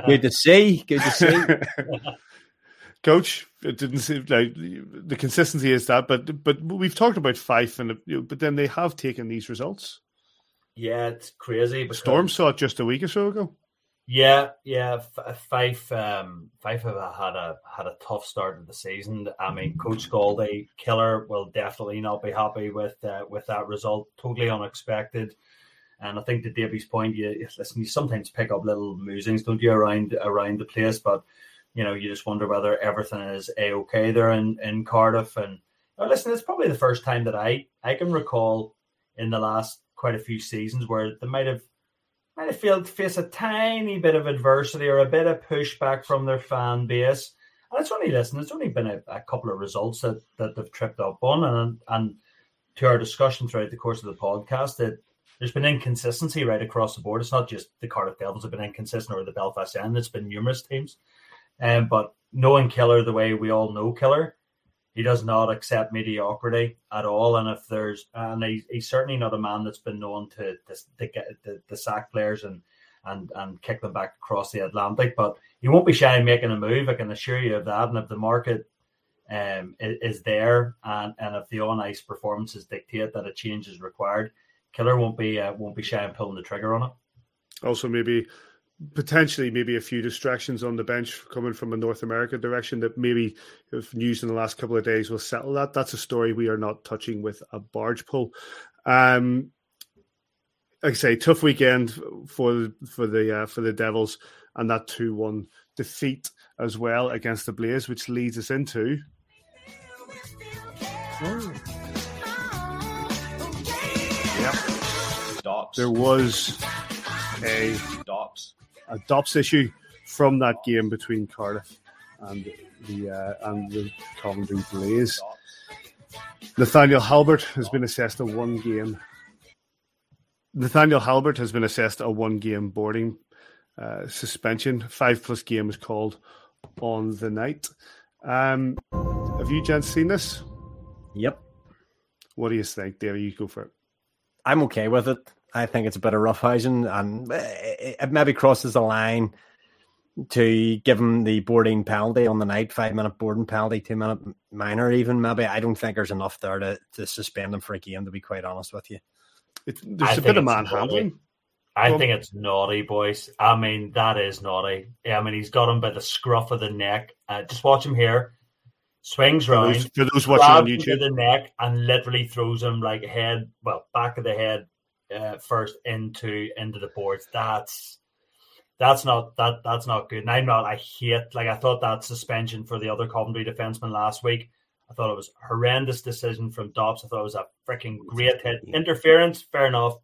good to see. Good to see. Coach, it didn't seem like the consistency is that, but but we've talked about Fife, and you know, but then they have taken these results. Yeah, it's crazy. Because... Storm saw it just a week or so ago. Yeah, yeah. Fife, um, Fife have had a had a tough start of the season. I mean, Coach Galdi, killer, will definitely not be happy with uh, with that result. Totally unexpected. And I think to Davy's point, you listen. You sometimes pick up little musings, don't you, around around the place? But you know, you just wonder whether everything is a okay there in in Cardiff. And oh, listen, it's probably the first time that I I can recall in the last quite a few seasons where they might have might have failed to face a tiny bit of adversity or a bit of pushback from their fan base. And it's only listen, it's only been a, a couple of results that, that they've tripped up on. And and to our discussion throughout the course of the podcast, that there's been inconsistency right across the board. It's not just the Cardiff Devils have been inconsistent or the Belfast End, it's been numerous teams. Um, but knowing Killer the way we all know Killer, he does not accept mediocrity at all. And if there's, and he, he's certainly not a man that's been known to to, get the, the sack players and and and kick them back across the Atlantic. But he won't be shy making a move. I can assure you of that. And if the market um, is, is there, and, and if the on ice performances dictate that a change is required, Killer won't be uh, won't be shy in pulling the trigger on it. Also, maybe potentially maybe a few distractions on the bench coming from a North America direction that maybe if news in the last couple of days will settle that. That's a story we are not touching with a barge pull. Um, like I say, tough weekend for for the uh, for the Devils and that two one defeat as well against the Blaze, which leads us into. Oh. Yep. Dops. There was a Dops. A DOPS issue from that game between Cardiff and the uh, and the Coventry Blaze. Nathaniel Halbert has been assessed a one game. Nathaniel Halbert has been assessed a one game boarding uh, suspension. Five plus game was called on the night. Um, have you gents seen this? Yep. What do you think, Davey? You go for it. I'm okay with it. I think it's a bit of roughhousing, and it it maybe crosses the line to give him the boarding penalty on the night, five minute boarding penalty, two minute minor, even maybe. I don't think there's enough there to, to suspend him for a game. To be quite honest with you, it's, there's a bit of manhandling. naughty. I Well- think it's naughty, boys. I mean, that is naughty. Yeah, I mean, he's got him by the scruff of the neck. Uh, just watch him here. Swings For round, those, for those watching on grabs him YouTube, to the neck, and literally throws him like head, well, back of the head uh, first into into the boards. That's that's not that that's not good. And I'm not. I hate like I thought that suspension for the other Coventry defenseman last week. I thought it was a horrendous decision from DOPS. I thought it was a freaking great hit. Interference, fair enough.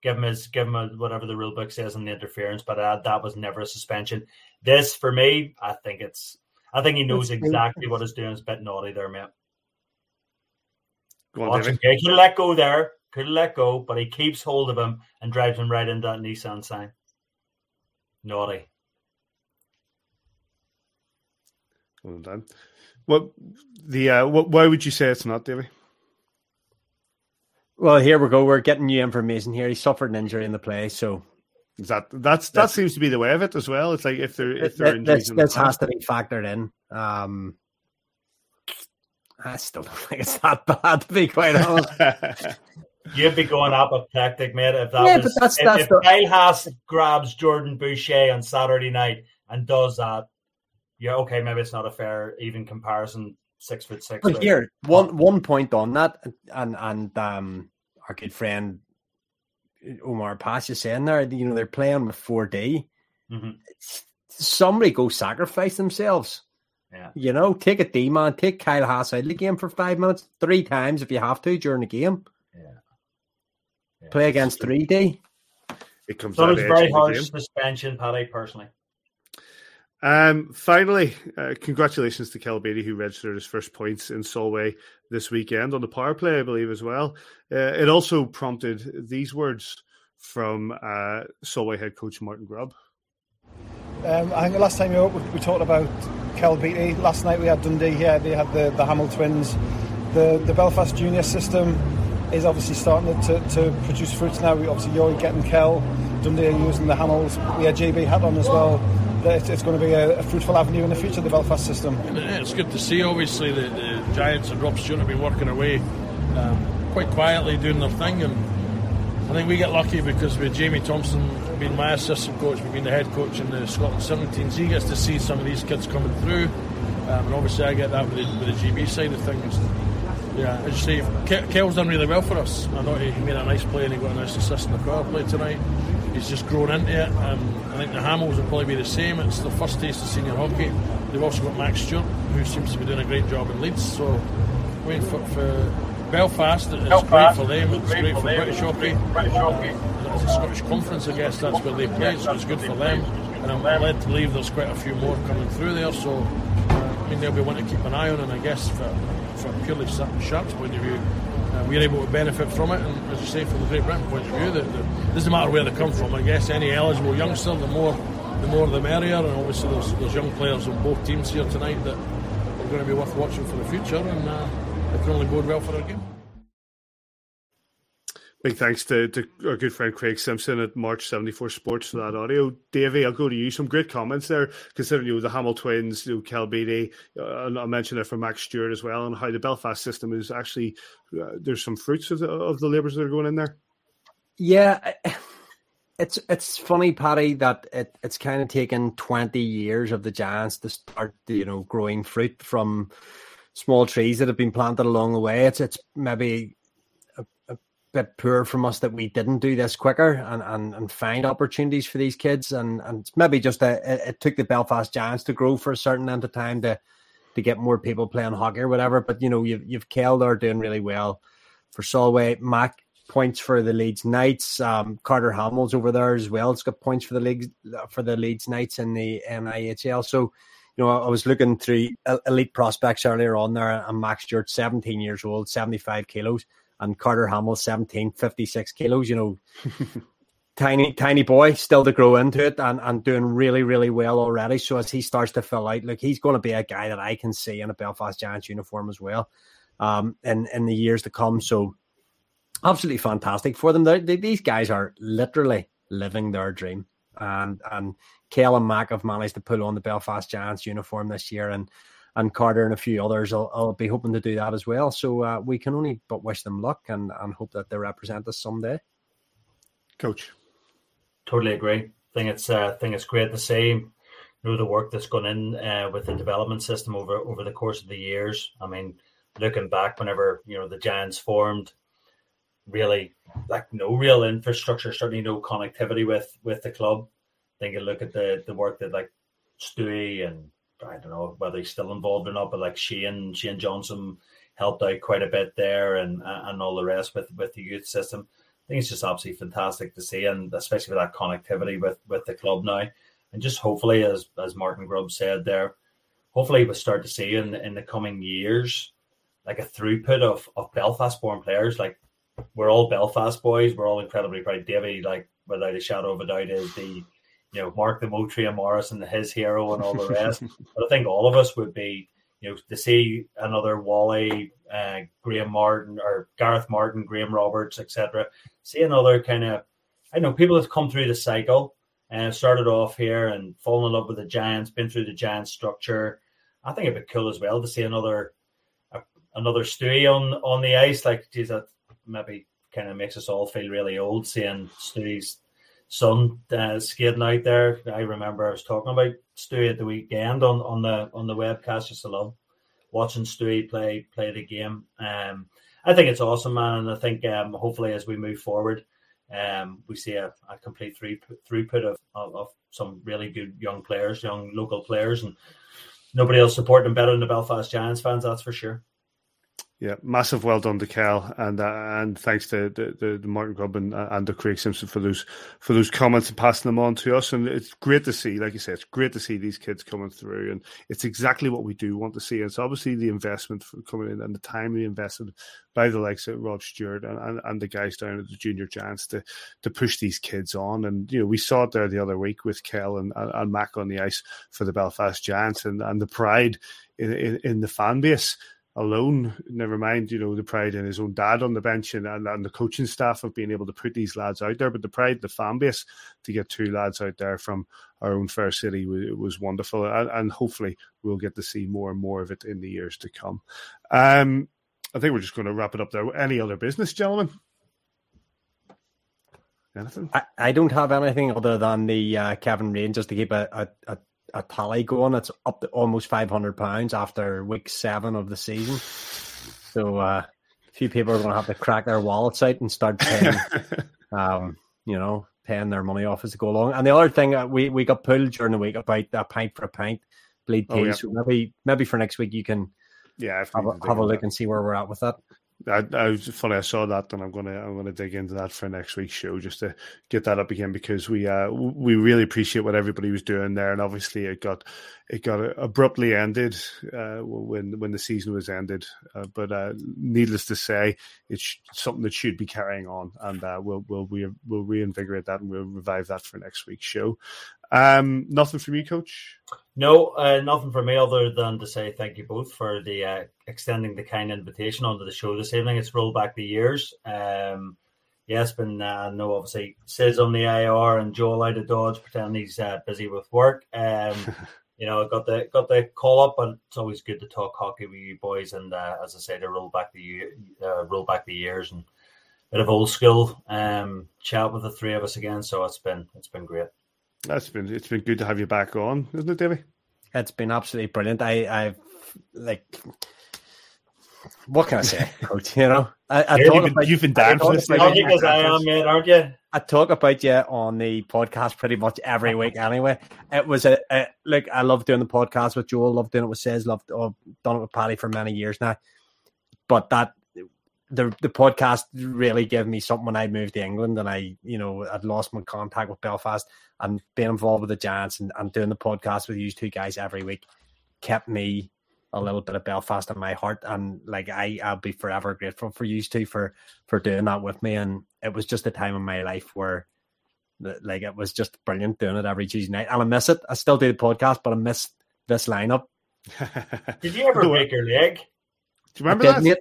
Give him his, give him a, whatever the rule book says on the interference, but uh, that was never a suspension. This, for me, I think it's, I think he knows exactly what he's doing. It's a bit naughty there, mate. go on, Watch Davey. him. He let go there, could have let go, but he keeps hold of him and drives him right into that Nissan sign. Naughty. Well done. What the uh, what, why would you say it's not, Davey? well, here we go. We're getting new information here. He suffered an injury in the play, so Is that that's that seems to be the way of it as well. It's like if there if there are Th- injuries this, in the this has past, to be factored in. Um, I still don't think it's that bad, to be quite honest. You'd be going apoplectic, mate, if that Yeah, was but that's- if, that's if the- Kyle Haas grabs Jordan Boucher on Saturday night and does that. Yeah, okay, maybe it's not a fair even comparison. Six foot six. But but- here, one one point on that, and and um, our good friend Omar Pass is saying there, you know, they're playing with four D. Mhm. Somebody go sacrifice themselves. Yeah. You know, take a D man, take Kyle Haas out of the game for five minutes, three times if you have to during the game. Yeah. Play against three D. it comes So out it was very of harsh suspension, Paddy, personally. Um, finally, uh, congratulations to Kel Beatty, who registered his first points in Solway this weekend on the power play, I believe, as well. Uh, it also prompted these words from uh, Solway head coach Martin Grubb. Um, I think the last time we, were, we, we talked about Kel Beatty. Last night we had Dundee here. They had the, the Hamill twins. The the Belfast junior system is obviously starting to, to produce fruits now. We obviously you're getting Kel. Dundee are using the Hamills. We had JB Hatton as well. It's, it's going to be a, a fruitful avenue in the future. The Belfast system. And It's good to see, obviously, the, the Giants and Rob Stewart have been working away um, quite quietly doing their thing. And I think we get lucky because with Jamie Thompson being my assistant coach, we've been the head coach in the Scotland 17s, he gets to see some of these kids coming through. Um, and obviously, I get that with the, with the GB side of things. Yeah, as you say, Ke- Kel's done really well for us. I thought he made a nice play and he got a nice assist in the power play tonight. He's just grown into it. Um, I think the Hamills will probably be the same. It's their first taste of senior hockey. They've also got Max Stewart, who seems to be doing a great job in Leeds. So, waiting for, for Belfast, it's great for them. It's great for British hockey. It's a Scottish conference, I guess that's where they play, so it's good for them. And I'm led to believe there's quite a few more coming through there. So, uh, I mean, they'll be one to keep an eye on, and I guess for, from purely Sha- Sharks' point of view, uh, we're able to benefit from it. And as you say, from the Great Britain point of view, that doesn't matter where they come from. I guess any eligible youngster, the more the more the merrier. And obviously, there's, there's young players on both teams here tonight that are going to be worth watching for the future, and uh, it can only bode well for our game. Big thanks to, to our good friend Craig Simpson at March 74 Sports for that audio. Davey, I'll go to you. Some great comments there, considering you know, the Hamill twins, you know, Kel Beattie, uh, I mentioned it from Max Stewart as well, and how the Belfast system is actually, uh, there's some fruits of the, of the labours that are going in there. Yeah, it's it's funny, Paddy, that it, it's kind of taken 20 years of the Giants to start, you know, growing fruit from small trees that have been planted along the way. It's, it's maybe bit poor from us that we didn't do this quicker and, and, and find opportunities for these kids. And, and maybe just a, it, it, took the Belfast Giants to grow for a certain amount of time to to get more people playing hockey or whatever. But you know, you've you've Kel are doing really well for Solway. Mac points for the Leeds Knights. Um, Carter Hamill's over there as well. It's got points for the leagues for the Leeds Knights in the NIHL. So. You know, I was looking through elite prospects earlier on there, and Max Stewart, 17 years old, 75 kilos and Carter Hamill 17, 56 kilos, you know, tiny, tiny boy, still to grow into it and, and doing really, really well already. So as he starts to fill out, look, he's going to be a guy that I can see in a Belfast Giants uniform as well um, in, in the years to come. So absolutely fantastic for them. They, these guys are literally living their dream. And, and Kel and Mac have managed to pull on the Belfast Giants uniform this year. And and Carter and a few others will, will be hoping to do that as well. So uh, we can only but wish them luck and, and hope that they represent us someday. Coach, totally agree. I think it's uh, think it's great to see you know the work that's gone in uh, with the development system over over the course of the years. I mean, looking back, whenever you know the Giants formed, really like no real infrastructure, certainly no connectivity with with the club. I think you look at the the work that like Stewie and I don't know whether he's still involved or not, but like Shane Shane Johnson helped out quite a bit there, and and all the rest with with the youth system. I think it's just absolutely fantastic to see, and especially with that connectivity with with the club now, and just hopefully, as as Martin Grubb said there, hopefully we'll start to see in in the coming years like a throughput of of Belfast born players. Like we're all Belfast boys, we're all incredibly proud. Davy, like without a shadow of a doubt, is the you know, Mark the Motria Morrison, his hero, and all the rest. but I think all of us would be, you know, to see another Wally, uh, Graham Martin, or Gareth Martin, Graham Roberts, etc. See another kind of, I know people have come through the cycle and started off here and fallen in love with the Giants, been through the Giants structure. I think it'd be cool as well to see another, uh, another Stewie on on the ice. Like, geez, that maybe kind of makes us all feel really old seeing Stewie's son uh, skating out there. I remember I was talking about Stewie at the weekend on, on the on the webcast. Just alone, watching Stewie play play the game. Um, I think it's awesome, man, and I think um, hopefully as we move forward, um, we see a, a complete through, throughput of, of, of some really good young players, young local players, and nobody else supporting them better than the Belfast Giants fans. That's for sure. Yeah, massive well done to Kel, and uh, and thanks to the, the, the Martin Grubb and, uh, and to Craig Simpson for those for those comments and passing them on to us. And it's great to see, like you said, it's great to see these kids coming through, and it's exactly what we do want to see. And It's obviously the investment coming in and the time we invested by the likes of Rob Stewart and, and, and the guys down at the Junior Giants to to push these kids on. And you know, we saw it there the other week with Kel and, and, and Mac on the ice for the Belfast Giants, and, and the pride in, in, in the fan base alone. Never mind, you know, the pride in his own dad on the bench and, and, and, the coaching staff of being able to put these lads out there. But the pride, the fan base to get two lads out there from our own fair city was, was wonderful. And, and, hopefully we'll get to see more and more of it in the years to come. Um, I think we're just going to wrap it up there. Any other business, gentlemen? Anything? I, I don't have anything other than the uh, Kevin just to keep a, a, a a tally going. It's up to almost five hundred pounds after week seven of the season. So uh, a few people are going to have to crack their wallets out and start paying, um, you know, paying their money off as they go along. And the other thing uh, we we got pulled during the week about a pint for a pint bleed oh, yeah. So maybe maybe for next week you can yeah have a, have a look and see where we're at with that. I, I funny. I saw that, and I'm gonna I'm gonna dig into that for next week's show just to get that up again because we uh we really appreciate what everybody was doing there, and obviously it got it got abruptly ended uh, when when the season was ended. Uh, but uh, needless to say, it's something that should be carrying on, and uh, we'll we'll we, will we'll reinvigorate that and we'll revive that for next week's show. Um, nothing from you, Coach. No, uh, nothing from me other than to say thank you both for the uh, extending the kind invitation onto the show this evening. It's rolled back the years. Um, yeah, it's been uh, no obviously says on the IR and Joel out of Dodge pretending he's uh, busy with work. Um, you know, I got the got the call up, but it's always good to talk hockey with you boys. And uh, as I say, to roll back the year, uh, roll back the years and bit of old school um, chat with the three of us again. So it's been it's been great. That's been it's been good to have you back on, isn't it, Davy? It's been absolutely brilliant. I I've like what can I say, coach? You know, I, I Yeah, talk you've been- about, you've been dancing talk this about- like- Because I am, mate, aren't you? I talk about you on the podcast pretty much every week anyway. It was a, a like I love doing the podcast with Joel, love doing it with Says, loved oh, done it with Paddy for many years now. But that the the podcast really gave me something when I moved to England and I, you know, I'd lost my contact with Belfast and being involved with the Giants and, and doing the podcast with you two guys every week kept me a little bit of Belfast in my heart, and like I, I'll be forever grateful for you two for for doing that with me. And it was just a time in my life where, like, it was just brilliant doing it every Tuesday night. And I miss it. I still do the podcast, but I miss this lineup. Did you ever break your leg? Do you remember that? did, mate.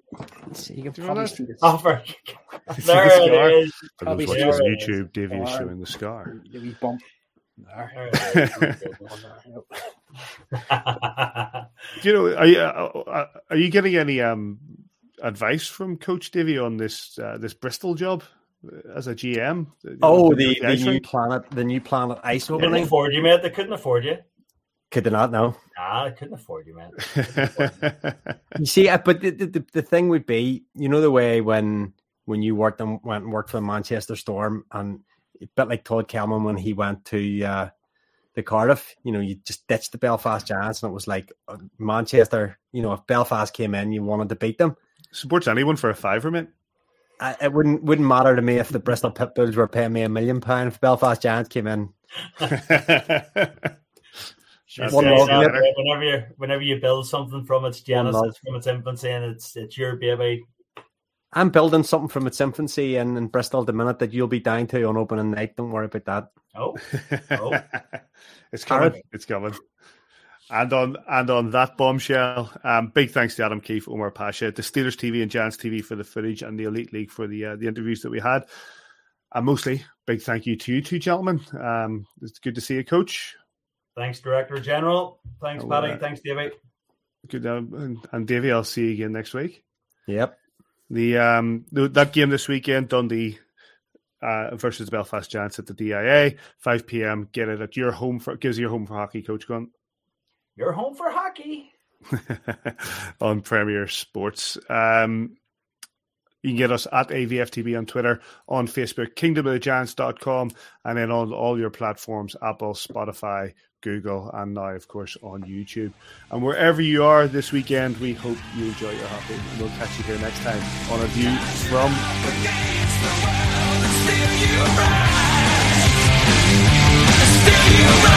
You can Do you remember probably that? see this. Oh, very- See there the scar? it is. For those Probably watching see on. YouTube, Davy is Scar. showing the scar. The wee bump. Do you know? Are you uh, are you getting any um advice from Coach Davy on this uh, this Bristol job uh, as a GM? Oh, With the, the ice new planet, the new planet ice couldn't opening. afford you, mate. They couldn't afford you. Could they not know? Nah, I couldn't afford you, man. You see, uh, but the, the the thing would be, you know, the way when when you worked and went and worked for the Manchester Storm, and a bit like Todd Kelman when he went to uh, the Cardiff, you know, you just ditched the Belfast Giants, and it was like uh, Manchester. You know, if Belfast came in, you wanted to beat them. Supports anyone for a fiver, mate. I, it wouldn't wouldn't matter to me if the Bristol Pitbulls were paying me a million pound if Belfast Giants came in. It's One like love, that, yeah. right? Whenever you whenever you build something from its genesis, from its infancy, and it's it's your baby. I'm building something from its infancy in, in Bristol the minute that you'll be dying to on opening night. Don't worry about that. Oh, oh. it's coming. Aaron? It's coming. And on and on that bombshell, um, big thanks to Adam Keefe, Omar Pacha, to Steelers TV and Giants TV for the footage, and the Elite League for the uh, the interviews that we had. And mostly, big thank you to you two gentlemen. Um, it's good to see you, Coach. Thanks, Director General. Thanks, Oh, Paddy. uh, Thanks, David. Good, um, and, and Davey, I'll see you again next week. Yep. The um the, that game this weekend, Dundee uh, versus the Belfast Giants at the DIA, five PM. Get it at your home for gives you your home for hockey, Coach Gunn. You're home for hockey. on Premier Sports. Um, you can get us at AVFTB on Twitter, on Facebook, kingdomofthegiants.com, and then on all your platforms Apple, Spotify, Google, and now, of course, on YouTube. And wherever you are this weekend, we hope you enjoy your hockey. And we'll catch you here next time on a view from.